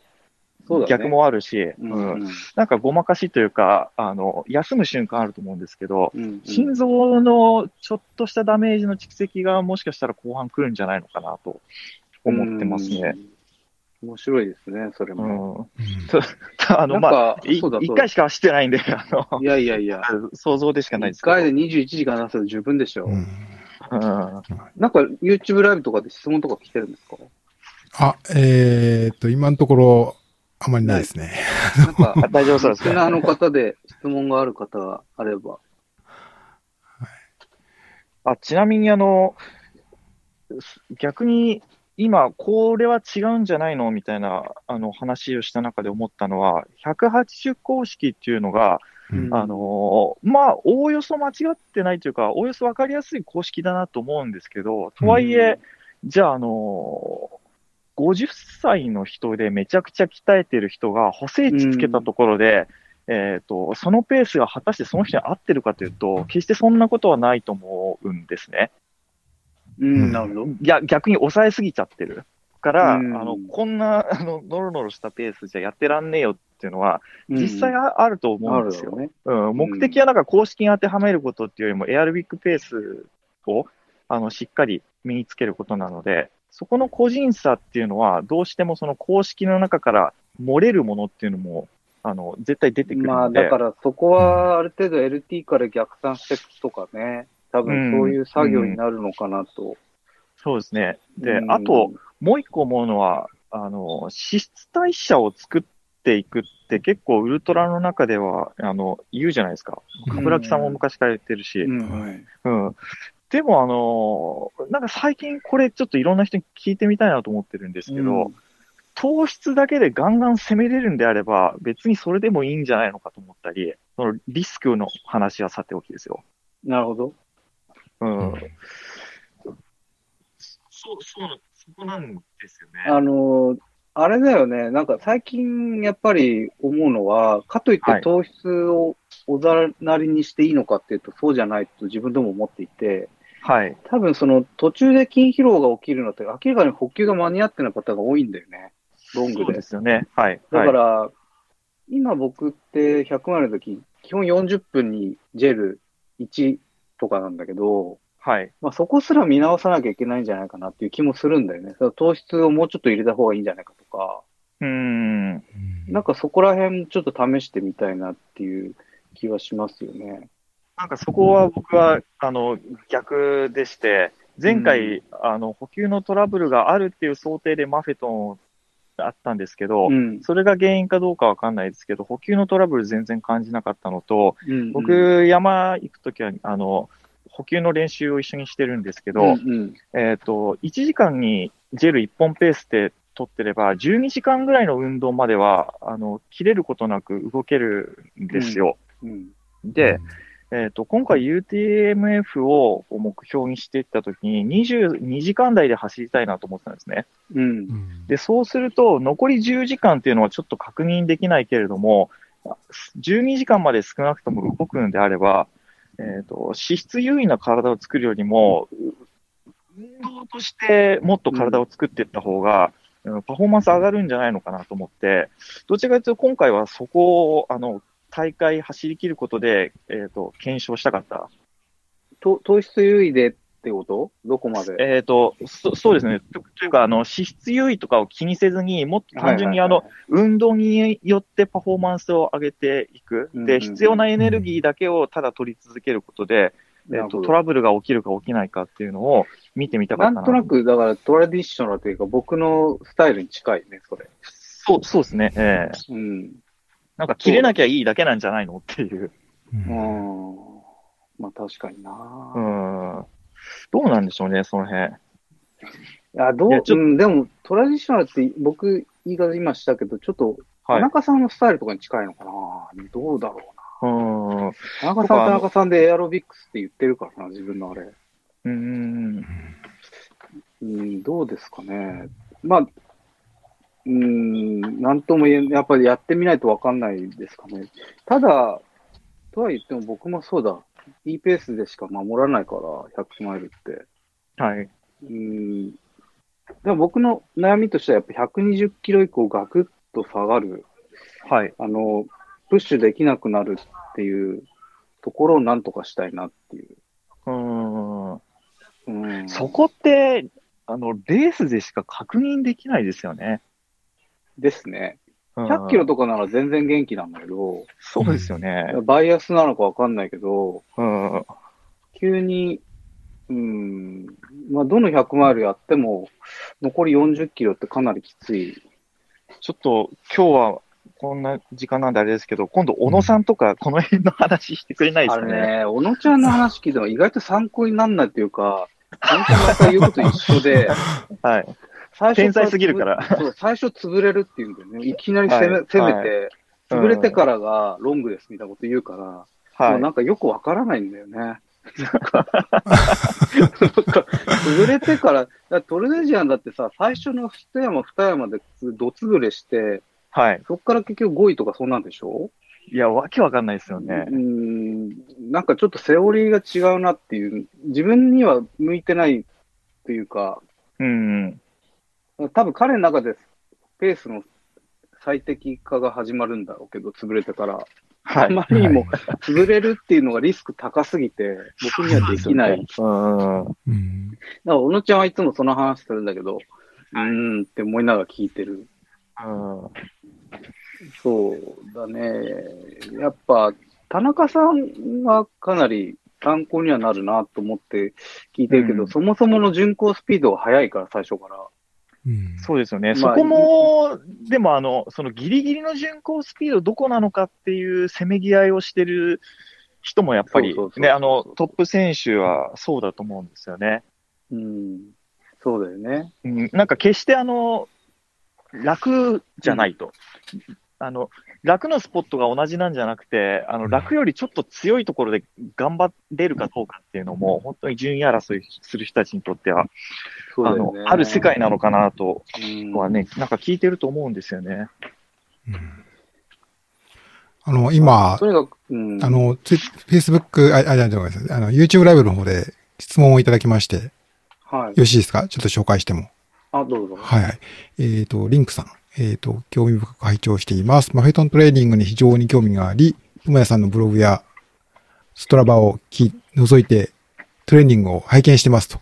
そうだね逆もあるし、ううんん。なんかごまかしというか、あの、休む瞬間あると思うんですけど、うん。心臓のちょっとしたダメージの蓄積がもしかしたら後半来るんじゃないのかなと思ってますね。うん。面白いですね、それうも。ん。うんあの、まあ、一回しか走ってないんで、あのい、やいやいや、想像でしかないですけど。一回で21時間出せば十分でしょ。うんうんなんか YouTube ライブとかで質問とか来てるんですか？あ、えーっと、今のところ、あまりないですね。なんか、あ 大丈夫そうですか？リスナーの方で質問がある方があれば。あ、ちなみにあの、逆に今、これは違うんじゃないの？みたいなあの話をした中で思ったのは、180公式っていうのが、うん。あのまあ、おおよそ間違ってないというか、おおよそ分かりやすい公式だなと思うんですけど、とはいえ、じゃあ、あの50歳の人でめちゃくちゃ鍛えてる人が補正値つけたところで、えっ、と、そのペースが果たしてその人に合ってるかというと、決してそんなことはないと思うんですね。うん、なるほど。いや、逆に抑えすぎちゃってる。から、うんあの、こんな、あの、ノロノロしたペースじゃやってらんねえよっていうのは、実際あると思うんですよ。ね。うん、目的はなんか公式に当てはめることっていうよりも、エアロビックペースをあのしっかり身につけることなので、そこの個人差っていうのは、どうしてもその公式の中から漏れるものっていうのも、あの絶対出てくるまあ、だからそこはある程度 LT から逆算していくとかね、多分そういう作業になるのかなと。そうですね。で、うんあと、、もう一個思うのは、あの、脂質代謝を作っていくって結構ウルトラの中では、あの、言うじゃないですか。うん冠城さんも昔から言ってるし。うんはいうん。でも、あの、なんか最近これちょっといろんな人に聞いてみたいなと思ってるんですけど、糖質だけでガンガン攻めれるんであれば、別にそれでもいいんじゃないのかと思ったり、そのリスクの話はさておきですよ。なるほど。うん。うんそう、そうな、そこなんですよね。あの、あれだよね、なんか最近やっぱり思うのは、かといってはい糖質をおざなりにしていいのかっていうと、そうじゃないと自分でも思っていて、はい。多分その途中で筋疲労が起きるのって明らかに補給が間に合ってない方が多いんだよね。ロングでそうですよね。はい。だかはい、ら、今僕って100マイルの時、基本40分にジェル1とかなんだけど、はい。まあ、そこすら見直さなきゃいけないんじゃないかなっていう気もするんだよね。その糖質をもうちょっと入れた方がいいんじゃないかとか、うーん。なんかそこら辺ちょっと試してみたいなっていう気はしますよね。なんかそこは僕は、あの、逆でして、前回、あの、補給のトラブルがあるっていう想定でマフェトンあったんですけど、うん。それが原因かどうかわかんないですけど、補給のトラブル全然感じなかったのと、うん、僕、山行くときは、あの、補給の練習を一緒にしてるんですけど、うんうん。えっ、と、1時間にジェル1本ペースで取ってれば、12時間ぐらいの運動までは、あの、切れることなく動けるんですよ。うん。で、えっ、と、今回 UTMF を目標にしていったときに、22時間台で走りたいなと思ってたんですね。うん。うん。で、そうすると、残り10時間っていうのはちょっと確認できないけれども、12時間まで少なくとも動くのであれば、えっ、と、脂質優位な体を作るよりも、運動としてもっと体を作っていった方が、うんパフォーマンス上がるんじゃないのかなと思って、どちらかというと今回はそこを、あの、大会走り切ることで、えっ、と、検証したかった。と糖質優位でってこと？どこまで？えっ、と、そそうですね。とというか、あの、脂質優位とかを気にせずに、もっと単純にあの、運動によってパフォーマンスを上げていく。で、うんうんうん必要なエネルギーだけをただ取り続けることで、えっと、トラブルが起きるか起きないかっていうのを見てみたかったな。なんとなく、だからトラディショナルというか、僕のスタイルに近いね、それ。そう、そうですね。ええうん。なんか切れなきゃいいだけなんじゃないのっていう。ううんん。まあ確かになう。ん。どうなんでしょうね、その辺。いや、どう、うん、でも、トラディショナルって僕、言い方今したけど、ちょっと、はい田。中さんのスタイルとかに近いのかなどうだろうな。うん。田中さんは田中さんでエアロビックスって言ってるからな、自分のあれ。うん。うん、どうですかね。まあ、うーん、なんとも言えん、やっぱりやってみないとわかんないですかね。ただ、とは言っても僕もそうだ。いいペースでしか守らないから、100マイルって。はい。うーん。でも僕の悩みとしてはやっぱ120キロ以降ガクッと下がる。はい。あの、プッシュできなくなるっていうところをなんとかしたいなっていう。うーん。うん、そこって、あの、レースでしか確認できないですよね。ですね。うん100キロとかなら全然元気なんだけど、そうですよね。バイアスなのかわかんないけど、うん。急に、うん、まあ、どの100マイルやっても、残り40キロってかなりきつい。ちょっと、今日は、こんな時間なんであれですけど、今度、小野さんとか、この辺の話してくれないですかね？あれね、小野ちゃんの話聞いても意外と参考になんないっていうか、本当にまた言うこと一緒で、はい。最天才すぎるからそう、最初潰れるって言うんだよね。いきなり攻め,、はい攻めはて、うん潰れてからがロングですみたいなこと言うから、もはい。うなんかよくわからないんだよね。潰れてから、だからトルネジアンだってさ、最初の一山二山でどつぶれして、はい。そっから結局5位とかそんなんでしょ？いや、わけわかんないですよねう。ん、なんかちょっとセオリーが違うなっていう、自分には向いてないっていうか、うん。多分彼の中でペースの最適化が始まるんだろうけど、潰れてから。はい。あまりにも潰れるっていうのがリスク高すぎて、僕にはできない。だかうん。うん。ら、小野ちゃんはいつもその話するんだけど、うーんって思いながら聞いてる。うん。そうだね。やっぱ、田中さんはかなり参考にはなるなと思って聞いてるけど、うんそもそもの巡航スピードが速いから、最初から。うん。そうですよね。まあそこも、でもあの、そのギリギリの巡航スピードどこなのかっていうせめぎ合いをしてる人もやっぱりね、あの、トップ選手はそうだと思うんですよね。うん。そうだよね。うん、なんか決してあの、楽じゃないと。あの、楽のスポットが同じなんじゃなくて、あの、楽よりちょっと強いところで頑張れるかどうかっていうのも、本当に順位争いする人たちにとっては、あのある世界なのかなとうんはね、なんか聞いてると思うんですよね。うんあの、今と、にかく、うん。あの、ツイ Facebook、あ、あ、じゃあごめんなさい。あの、YouTube ライブの方で質問をいただきまして、よはい。ろしいですか？ちょっと紹介しても。あ、どうぞ。はいはい。えっ、と、リンクさん。えっ、と、興味深く拝聴しています。マフェトントレーニングに非常に興味があり、友谷さんのブログやストラバをき覗いてトレーニングを拝見してますと。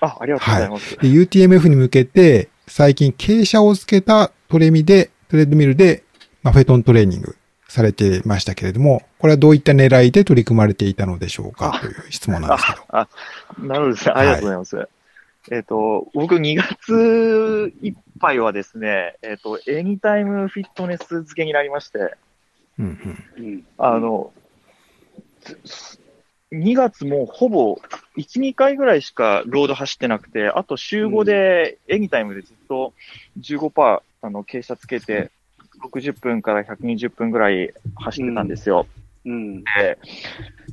あ、ありがとうございます。で、UTMF に向けて、最近傾斜をつけたトレミで、トレッドミルで、マフェトントレーニングされてましたけれども、これはどういった狙いで取り組まれていたのでしょうかという質問なんですけど。なるほどですね。ありがとうございます。えっ、と、僕2月いっぱいはですね、えっ、と、エニタイムフィットネス付けになりまして、うんうん。あの、2月もほぼ1、2回ぐらいしかロード走ってなくて、あと週5でエニタイムでずっと15%あの傾斜つけて、60分から120分ぐらい走ってたんですよ。うん。で、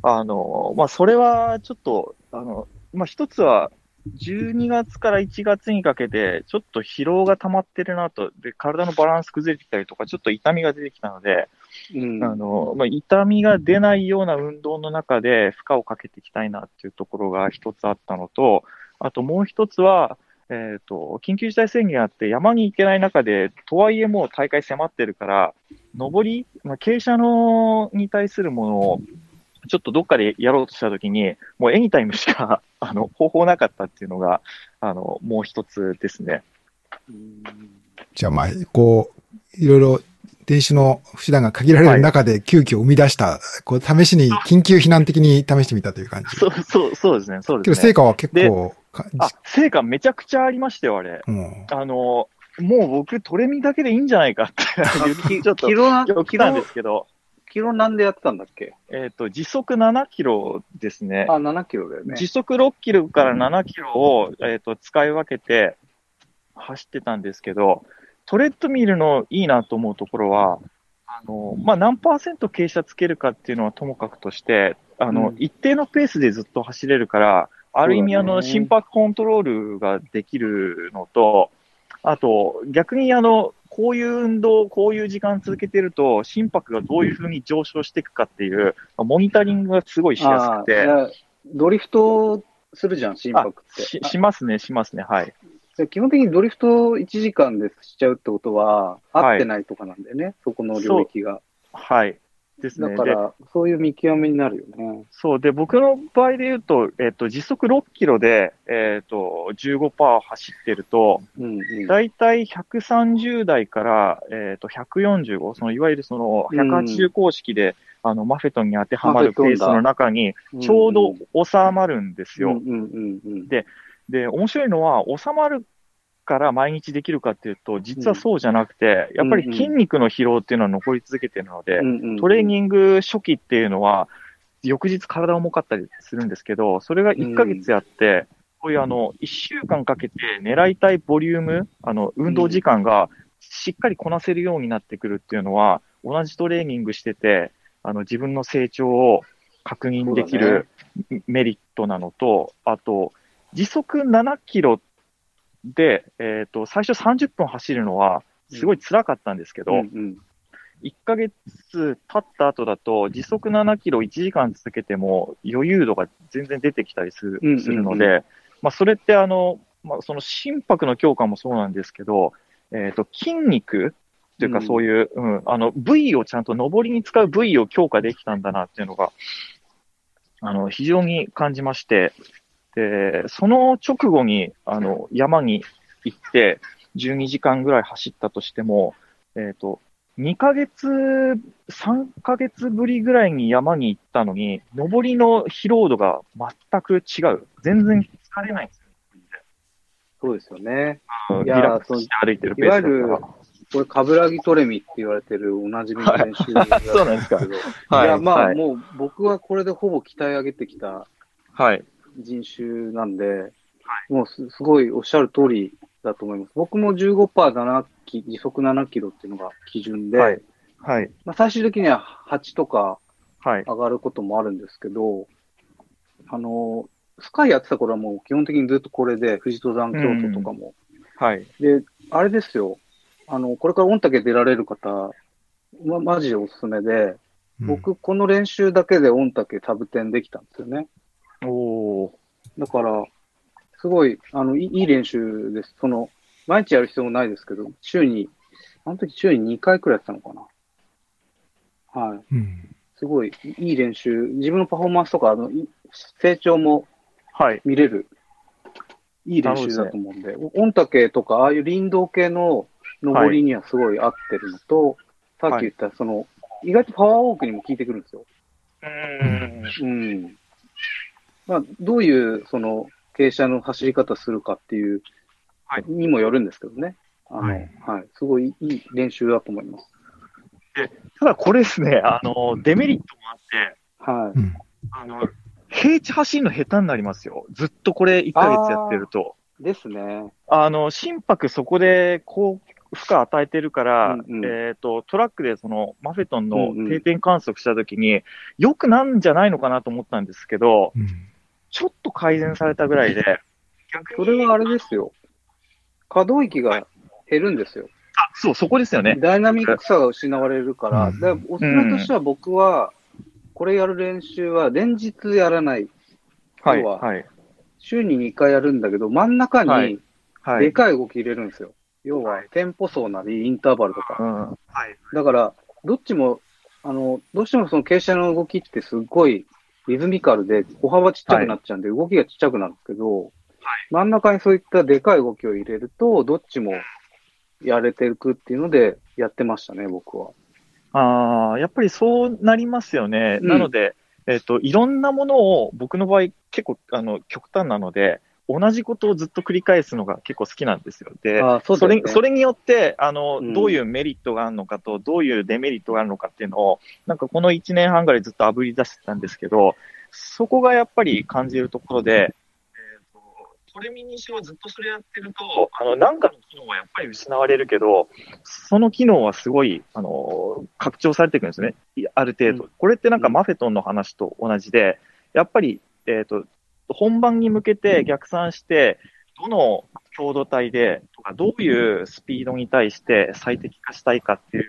あの、まあ、それはちょっと、あの、まあ、一つは、12月から1月にかけて、ちょっと疲労が溜まってるなと、で、体のバランス崩れてきたりとか、ちょっと痛みが出てきたので、うん。あの、まあ、痛みが出ないような運動の中で負荷をかけていきたいなっていうところが一つあったのと、あともう一つは、えっ、と、緊急事態宣言あって山に行けない中で、とはいえもう大会迫ってるから、上り、まあ、傾斜のに対するものを、ちょっとどっかでやろうとしたときに、もうエニタイムしか、あの、方法なかったっていうのが、あの、もう一つですね。うんじゃあまあ、こう、いろいろ電子の手段が限られる中で急遽生み出した、こう、試しに緊急避難的に試してみたという感じ。そう、そう、そうですね。そうけどですね。成果は結構、かあ、成果めちゃくちゃありましたよ、あれ。うんあの、もう僕、トレミだけでいいんじゃないかって ちょっとキロな、言ってたんですけど、キロなんでやってたんだっけ？えっ、と、時速7キロですね。あ、7キロだよね。時速6キロから7キロを、えっ、と、使い分けて走ってたんですけど、トレッドミルのいいなと思うところは、あの、まあ、何パーセント傾斜つけるかっていうのはともかくとして、あの、うん一定のペースでずっと走れるから、ある意味、あの、心拍コントロールができるのと、あと、逆にあの、こういう運動、こういう時間続けてると、心拍がどういうふうに上昇していくかっていう、モニタリングがすごいしやすくて、やドリフトするじゃん、心拍って。ししますね、しますね、はい。で基本的にドリフト1時間でしちゃうってことは、はい合ってないとかなんだよね、そこの領域が。はい。ですね。でだから、そういう見極めになるよね。そう。で、僕の場合で言うと、えっ、と、時速6キロで、えっ、と、15%走ってると、うんうん。だいたい130台から、えっ、と、145、その、いわゆるその、180公式で、あの、マフェトンに当てはまるペースの中に、ちょうど収まるんですよ。うんうんうんうん。で、面白いのは、収まるから毎日できるかっていうと、実はそうじゃなくて、やっぱり筋肉の疲労っていうのは残り続けてるので、トレーニング初期っていうのは、翌日体重かったりするんですけど、それが1ヶ月やって、こういうあの、1週間かけて狙いたいボリューム、あの、運動時間がしっかりこなせるようになってくるっていうのは、同じトレーニングしてて、あの、自分の成長を確認できるメリットなのと、あと、時速7キロで、えっ、と、最初30分走るのは、すごい辛かったんですけど、うんうん。1ヶ月経った後だと、時速7キロ1時間続けても余裕度が全然出てきたりする,、うんうんうん。するので、まあ、それってあの、まあ、その心拍の強化もそうなんですけど、えっ、と、筋肉というかうん。そういう、うん、あの、部位をちゃんと上りに使う部位を強化できたんだなっていうのが、あの、非常に感じまして、で、その直後に、あの、山に行って、12時間ぐらい走ったとしても、えっ、と、2ヶ月、3ヶ月ぶりぐらいに山に行ったのに、登りの疲労度が全く違う。全然疲れないんですそうですよね。よ。いやーリラックスして歩いてるこれ、カブラギトレミって言われてるおなじみの練習 なんですかけど。はいいや、まあ、はいもう僕はこれでほぼ鍛え上げてきたはい。人種なんで、もうすすごいおっしゃる通りだと思います。僕も 15%7 キ時速7キロっていうのが基準で、はい。はい。まあ、最終的には8とかはい。上がることもあるんですけど、あの、スカイやってた頃はもう基本的にずっとこれで、富士登山京都とかも。はい。で、あれですよ、あの、これから御嶽出られる方、ま、マジでおすすめで、僕、この練習だけで御嶽タブ10できたんですよね。おー。だから、すごい、あの、いいいい練習です。その、毎日やる必要もないですけど、週に、あの時週に2回くらいやってたのかな。はい。うん。すごいいい練習、自分のパフォーマンスとか、あの、い成長もはい。見れる、いい練習だと思うんで、御嶽とか、ああいう林道系の登りにはすごい合ってるのと、さっき言った、その、意外とパワーウォークにも効いてくるんですよ。うーん。うん。まあ、どういう、その、傾斜の走り方するかっていう、はいにもよるんですけどね。あの、ははいい、すごいいい練習だと思います。ただこれですね、あの、デメリットもあって、はうん。あの、平地走るの下手になりますよ。ずっとこれ1ヶ月やってると。い。ですね。あの、心拍そこで高負荷与えてるから、うんうんえっ、と、トラックでそのマフェトンのうんうん定点観測したときに、良くなんじゃないのかなと思ったんですけど、うん。ちょっと改善されたぐらいで、逆 にそれはあれですよ。可動域が減るんですよ。あ、そう、そこですよね。ダイナミックさが失われるから、うんだからおすすめとしては僕は、これやる練習は連日やらない。はい、要ははい、週に2回やるんだけど、真ん中はいにはい。でかい動き入れるんですよ。要は、テンポ走なり、インターバルとか。うん。はい。だから、どっちも、あの、どうしてもその傾斜の動きってすっごいリズミカルで、歩幅ちっちゃくなっちゃうんで、動きがちっちゃくなるんですけど、真ん中にそういったでかい動きを入れると、どっちもやれてるくっていうので、やってましたね、僕は。ああ、やっぱりそうなりますよね。うんなので、えっ、と、いろんなものを、僕の場合結構、あの、極端なので、同じことをずっと繰り返すのが結構好きなんですよ。で、あそうそれ、それによって、あの、うんどういうメリットがあるのかと、どういうデメリットがあるのかっていうのを、なんかこの1年半ぐらいずっと炙り出してたんですけど、そこがやっぱり感じるところで、えーとトレミにしろずっとそれやってると、あの、なんかの機能はやっぱり失われるけど、その機能はすごい、あの、拡張されていくんですね。ある程度。うこれってなんかマフェトンの話と同じで、やっぱり、えっ、と、本番に向けて逆算して、どの強度帯で、とかどういうスピードに対して最適化したいかっていう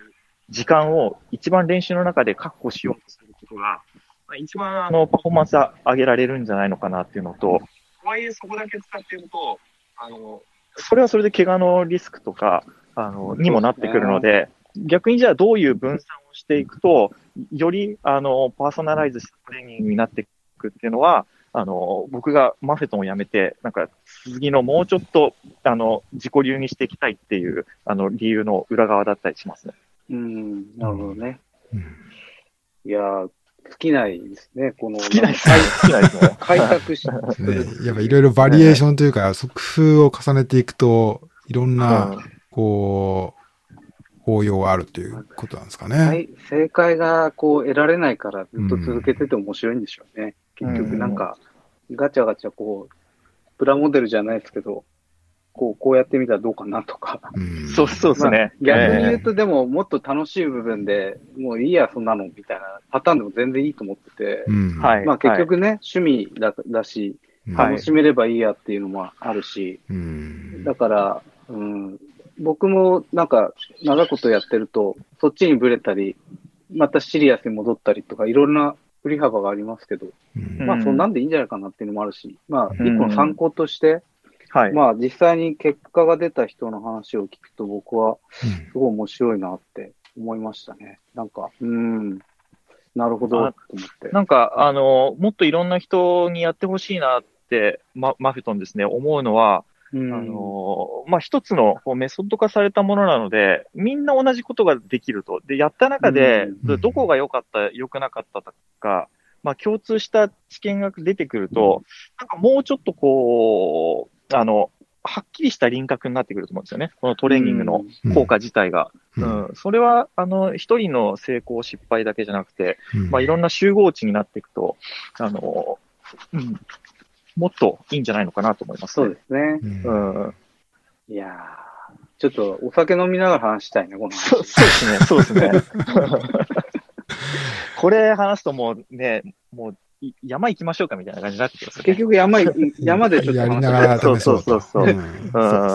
時間を一番練習の中で確保しようとすることが、まあ、一番あのパフォーマンス上げられるんじゃないのかなっていうのと、とはいえそこだけ使っていると、あの、それはそれで怪我のリスクとか、あの、にもなってくるので、逆にじゃあどういう分散をしていくと、より、あの、パーソナライズしたトレーニングになっていくっていうのは、あの、僕がマフェトンをやめて、なんか、次のもうちょっと、あの、自己流にしていきたいっていう、あの、理由の裏側だったりしますね。うん、なるほどね。うんいやー、尽きないですね、この。好きなですね。好きなですね。開拓し、ね、やっぱいろいろバリエーションというか、工夫を重ねていくと、いろんな、うんこう、応用があるということなんですかね。はい、正解がこう得られないからずっと続けてて面白いんでしょうね。うん結局なんか、ガチャガチャこう、プラモデルじゃないですけど、こう、こうやってみたらどうかなとか。うんそうそうですね。まあ逆に言うえと、でも、もっと楽しい部分で、もういいや、そんなの、みたいなパターンでも全然いいと思ってて、うん。はいまあ結局ね、趣味だだし、楽しめればいいやっていうのもあるし、うん。だから、うん、僕もなんか、長いことやってると、そっちにブレたり、またシリアスに戻ったりとか、いろんな振り幅がありますけど、うんまあうんそんなんでいいんじゃないかなっていうのもあるし、まあうん一個の参考として、はい。まあ実際に結果が出た人の話を聞くと僕はすごい面白いなって思いましたね。なんか、うん、なるほど、あと思って。なんか、あの、もっといろんな人にやってほしいなって、ママフェトンですね、思うのは、うんあの、まあ、一つのこうメソッド化されたものなので、みんな同じことができると。で、やった中で、うん。どこが良かった、良くなかったとか、まあ、共通した知見が出てくると、なんかもうちょっとこう、あの、はっきりした輪郭になってくると思うんですよね。このトレーニングのうん。効果自体が。ううん。ん。それは、あの、一人の成功失敗だけじゃなくて、うん。まあ、いろんな集合値になっていくと、あの、うん、もっといいんじゃないのかなと思います、そうですね。うんうん。いやー、ちょっとお酒飲みながら話したいね、この話。そうそうですね、そうですね。これ話すともうね、もうい山行きましょうかみたいな感じになってきますよね。結局山い、山でちょっとやり話ながらそう試そうと。そうそうそうんそうです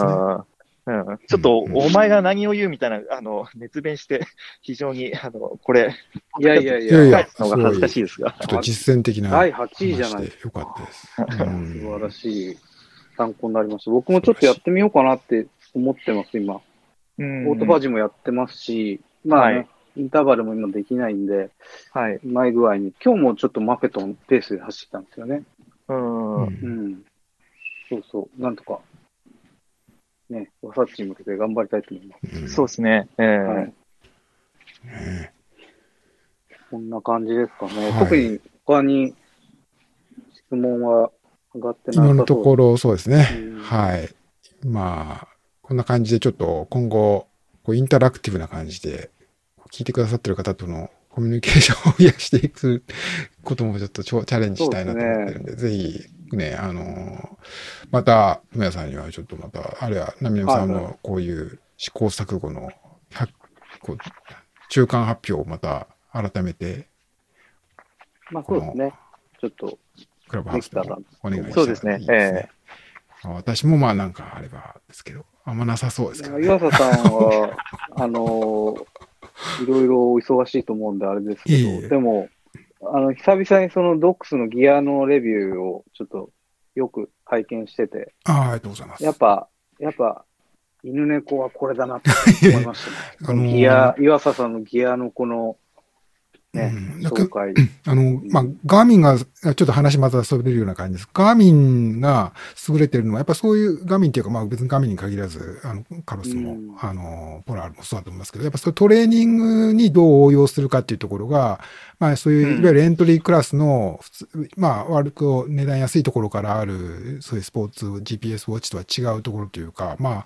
ねうんちょっと、お前が何を言うみたいな、あの、熱弁して、非常に、あの、これ、いやいやいや、いやのが恥ずかしいですが。ちょっと実践的な第話8位じゃないでよかったです。うん素晴らしい参考になりました。僕もちょっとやってみようかなって思ってます、今。うんオートファジーもやってますし、まあね、はいインターバルも今できないんで、はい。うまい具合に、今日もちょっとマフェトンペースで走ったんですよね。うん。うんうん。そうそう、なんとか、ね、ワサッチに向けて頑張りたいと思います。うんそうですね。ええはい。ねこんな感じですかね。はい特に他に質問は上がってなさそう今のところそうですね。うんはい。まあ、こんな感じでちょっと今後、こうインタラクティブな感じで、聞いてくださってる方とのコミュニケーションを増やしていくこともちょっとチャチャレンジしたいなと思ってるんで、ぜひね、あのまた、皆さんにはちょっとまた、あるいは、ナミナミさんのこういう試行錯誤の、100こう中間発表をまた改めて、まあそうですね。ちょっと、クラブハウスでもお願いしたらそうですねいいですね。まあ私もまあなんかあればですけど、あんまなさそうですけど、ね。岩佐さんは、あのーいろいろお忙しいと思うんであれですけど、いえいえでも、あの、久々にそのドックスのギアのレビューをちょっとよく拝見してて、ああ、ありがとうございます。やっぱ、やっぱ、犬猫はこれだなって思いましたね。あのーギア、岩佐さんのギアのこの、ね、うん。紹介。あの、まあ、ガーミンが、ちょっと話またそれるような感じです。ガーミンが優れてるのは、やっぱそういう、ガーミンっていうか、まあ別にガーミンに限らず、あの、カロスも、うん。あの、ポラールもそうだと思いますけど、やっぱそういうトレーニングにどう応用するかっていうところが、まあそういう、うん。いわゆるエントリークラスの、普通まあ悪く値段安いところからある、そういうスポーツ、GPS ウォッチとは違うところというか、ま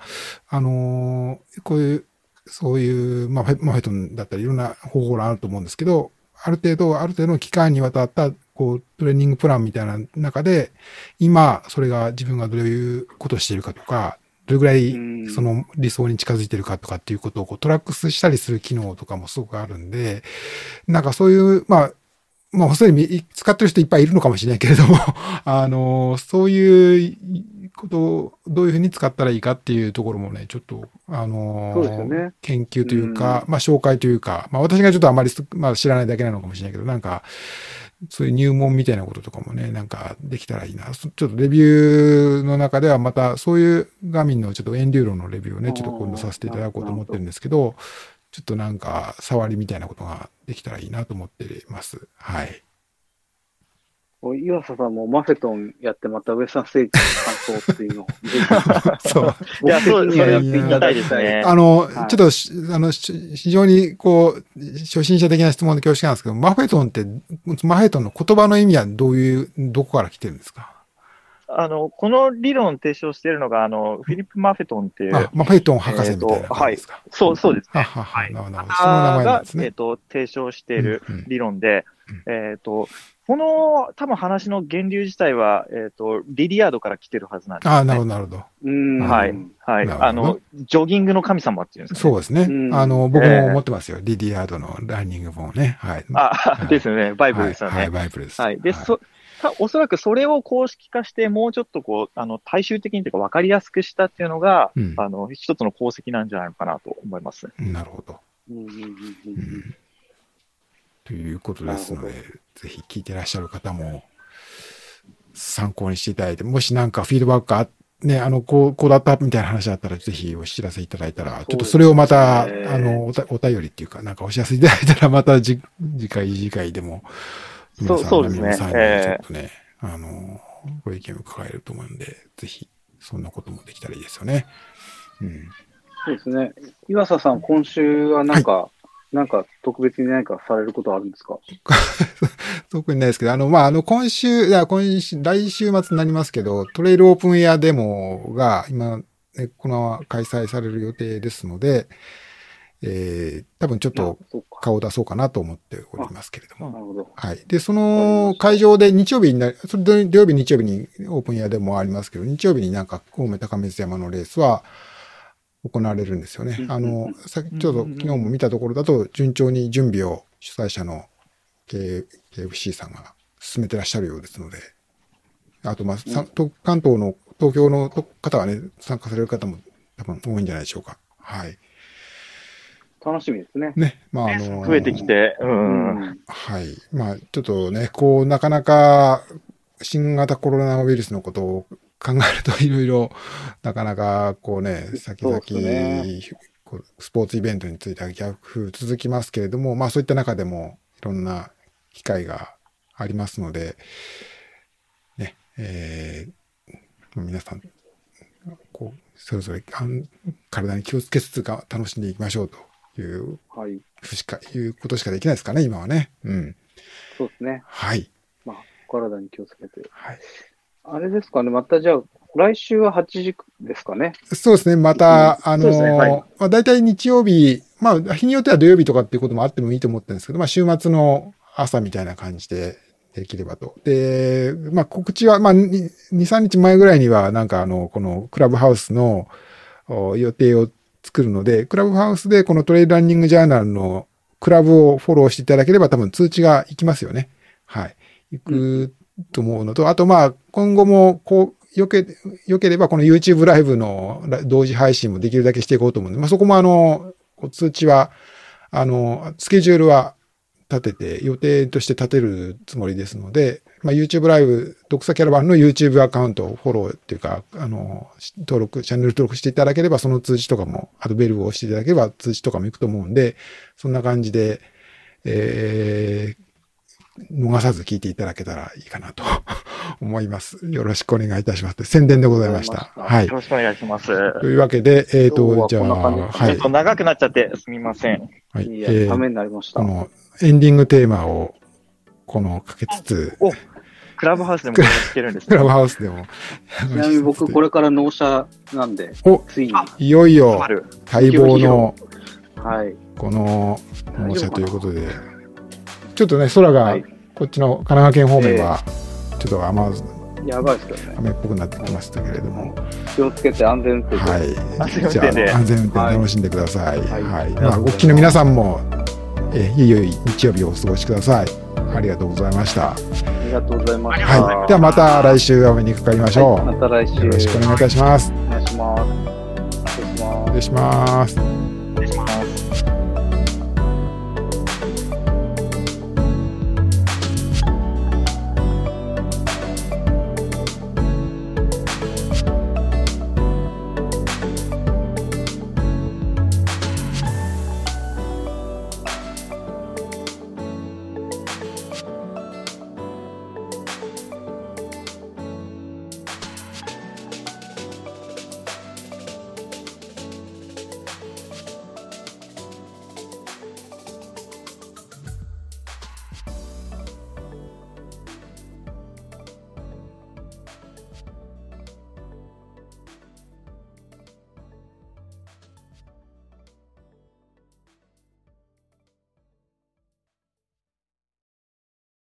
あ、あのこういう、そういう、まあ、フェマフェトンだったりいろんな方法があると思うんですけど、ある程度、ある程度の期間にわたった、こう、トレーニングプランみたいな中で、今、それが自分がどういうことをしているかとか、どれぐらいうん。その理想に近づいてるかとかっていうことをこうトラックスしたりする機能とかもすごくあるんで、なんかそういう、まあ、まあ、すでに使ってる人いっぱいいるのかもしれないけれども、あの、そういうことをどういうふうに使ったらいいかっていうところもね、ちょっと、あの、ね研究というか、まあ、紹介というか、まあ、私がちょっとあまり、まあ、知らないだけなのかもしれないけど、なんか、そういう入門みたいなこととかもね、なんかできたらいいな。そちょっとレビューの中ではまたそういうガミンのちょっとエンデューロのレビューをね、ちょっと今度させていただこうと思ってるんですけど、ちょっとなんか触りみたいなことができたらいいなと思っています。はい。岩佐さんもマフェトンやってまたウエスタンステージの感想っていうのを そう。いや、そう、それやっていただいたいですね。あの、はいちょっとし、あの、し非常にこう、初心者的な質問で恐縮なんですけど、マフェトンって、マフェトンの言葉の意味はどういう、どこから来てるんですか？あの、この理論を提唱しているのが、あの、フィリップ・マフェトンっていう、あ、マフェトン博士みたいな感じですか、そう、そうですね。ははは、はいなるほど。その名前がです、ね。えっと、提唱している理論で、えっと、この多分話の源流自体は、えっと、リリアードから来てるはずなんです、ね。ああ、なるほど、なるほど。うん。はい。はい。あの、ジョギングの神様っていうんですか、ね。そうですね。うんあの、僕も持ってますよ。リディアードのランニング本をね。はい。あ、ですよね。バイブルですよね。はい、はいバイブルです。はい。で、そ、たおそらくそれを公式化して、もうちょっとこう、あの、大衆的にというか分かりやすくしたっていうのが、うんあの、一つの功績なんじゃないのかなと思います。なるほど。うんうんうんうんうんということですのでぜひ聞いてらっしゃる方も参考にしていただいて、もしなんかフィードバックあね、あの、こう、こうだったみたいな話あったら、ぜひお知らせいただいたら、ちょっとそれをまた、あのおた、お便りっていうか、なんかお知らせいただいたら、またじ、次回、次回でも、そうそうですね皆さんにええちょっとね、あの、ご意見を伺えると思うんで、ぜひ、そんなこともできたらいいですよね。うん。そうですね。岩佐さん、今週はなんか、なんか特別に何かされることあるんですか？特にないですけど、あの、まあ、あの、今週、いや、今週、来週末になりますけど、トレイルオープンエアデモが今、ね、この開催される予定ですので、えー、多分ちょっと。顔を出そうかなと思っておりますけれども。はい。で、その会場で日曜日になり、それで土曜日、日曜日にオープンエアでもありますけど、日曜日になんか、青梅高水山のレースは行われるんですよねう。んあの、さっきちょうど昨日も見たところだと、順調に準備を主催者の KFC さんが進めてらっしゃるようですので、あと、まあ、関東の、東京の方はね、参加される方も多分多いんじゃないでしょうか。はい。楽しみですね。ね。まあ、あの、増えてきて、う。うんん。はい。まあ、ちょっとね、こう、なかなか、新型コロナウイルスのことを考えると、いろいろ、なかなか、こうね、先々、スポーツイベントについては逆風続きますけれども、まあ、そういった中でも、いろんな機会がありますので、ね、えー、皆さん、こう、それぞれ体に気をつけつつが楽しんでいきましょうというはい。しか、いうことしかできないですかね、今はね。うん。そうですね。はい。まあ、お体に気をつけて。はい。あれですかね、またじゃあ、来週は8時ですかね。そうですね。また、あのねはいまあ、大体日曜日、まあ、日によっては土曜日とかっていうこともあってもいいと思ってるんですけど、まあ、週末の朝みたいな感じでできればと。で、まあ、告知は、まあ、2、3日前ぐらいには、なんかあの、このクラブハウスのお予定を作るので、クラブハウスでこのトレイルランニングジャーナルのクラブをフォローしていただければ多分通知が行きますよね。はい。行くと思うのと、あとまあ、今後も、こう、よけ、よければこの YouTube ライブの同時配信もできるだけしていこうと思うので、まあそこもあの、通知は、あの、スケジュールは立てて、予定として立てるつもりですので、まあ YouTube ライブ、独裁キャラバンの YouTube アカウントをフォローっていうか、あの、登録、チャンネル登録していただければ、その通知とかも、あとベルを押していただければ通知とかも行くと思うんで、そんな感じで、えー、逃さず聞いていただけたらいいかなと 思います。よろしくお願いいたします。宣伝でございました。したはいよ。ろしくお願いします。というわけで、えっ、と、じゃあ、はいえっ。と、長くなっちゃってすみません。はい。いや、えーためになりました。このエンディングテーマを、このかけつつ、おクラブハウスでも聞けるんですクラブハウスでも。ちなみに僕、これから納車なんで、おついに。いよいよある。待望のはい。この納車ということで、ちょっとね、空がはいこっちの神奈川県方面は、ちょっと雨やばいですけどね。雨っぽくなってきましたけれども、気をつけて安全運転で。はい。安全運じゃ転であ、安全運転楽しんでください。はいはい。はいまあ、お聞きの皆さんも、えー、ゆいゆい日曜日をお過ごしください。ありがとうございました。ありがとうございました。はい。ではまた来週お目にかかりましょう。はいまた来週。よろしくお願いいたします。お願いします。失礼します失礼します。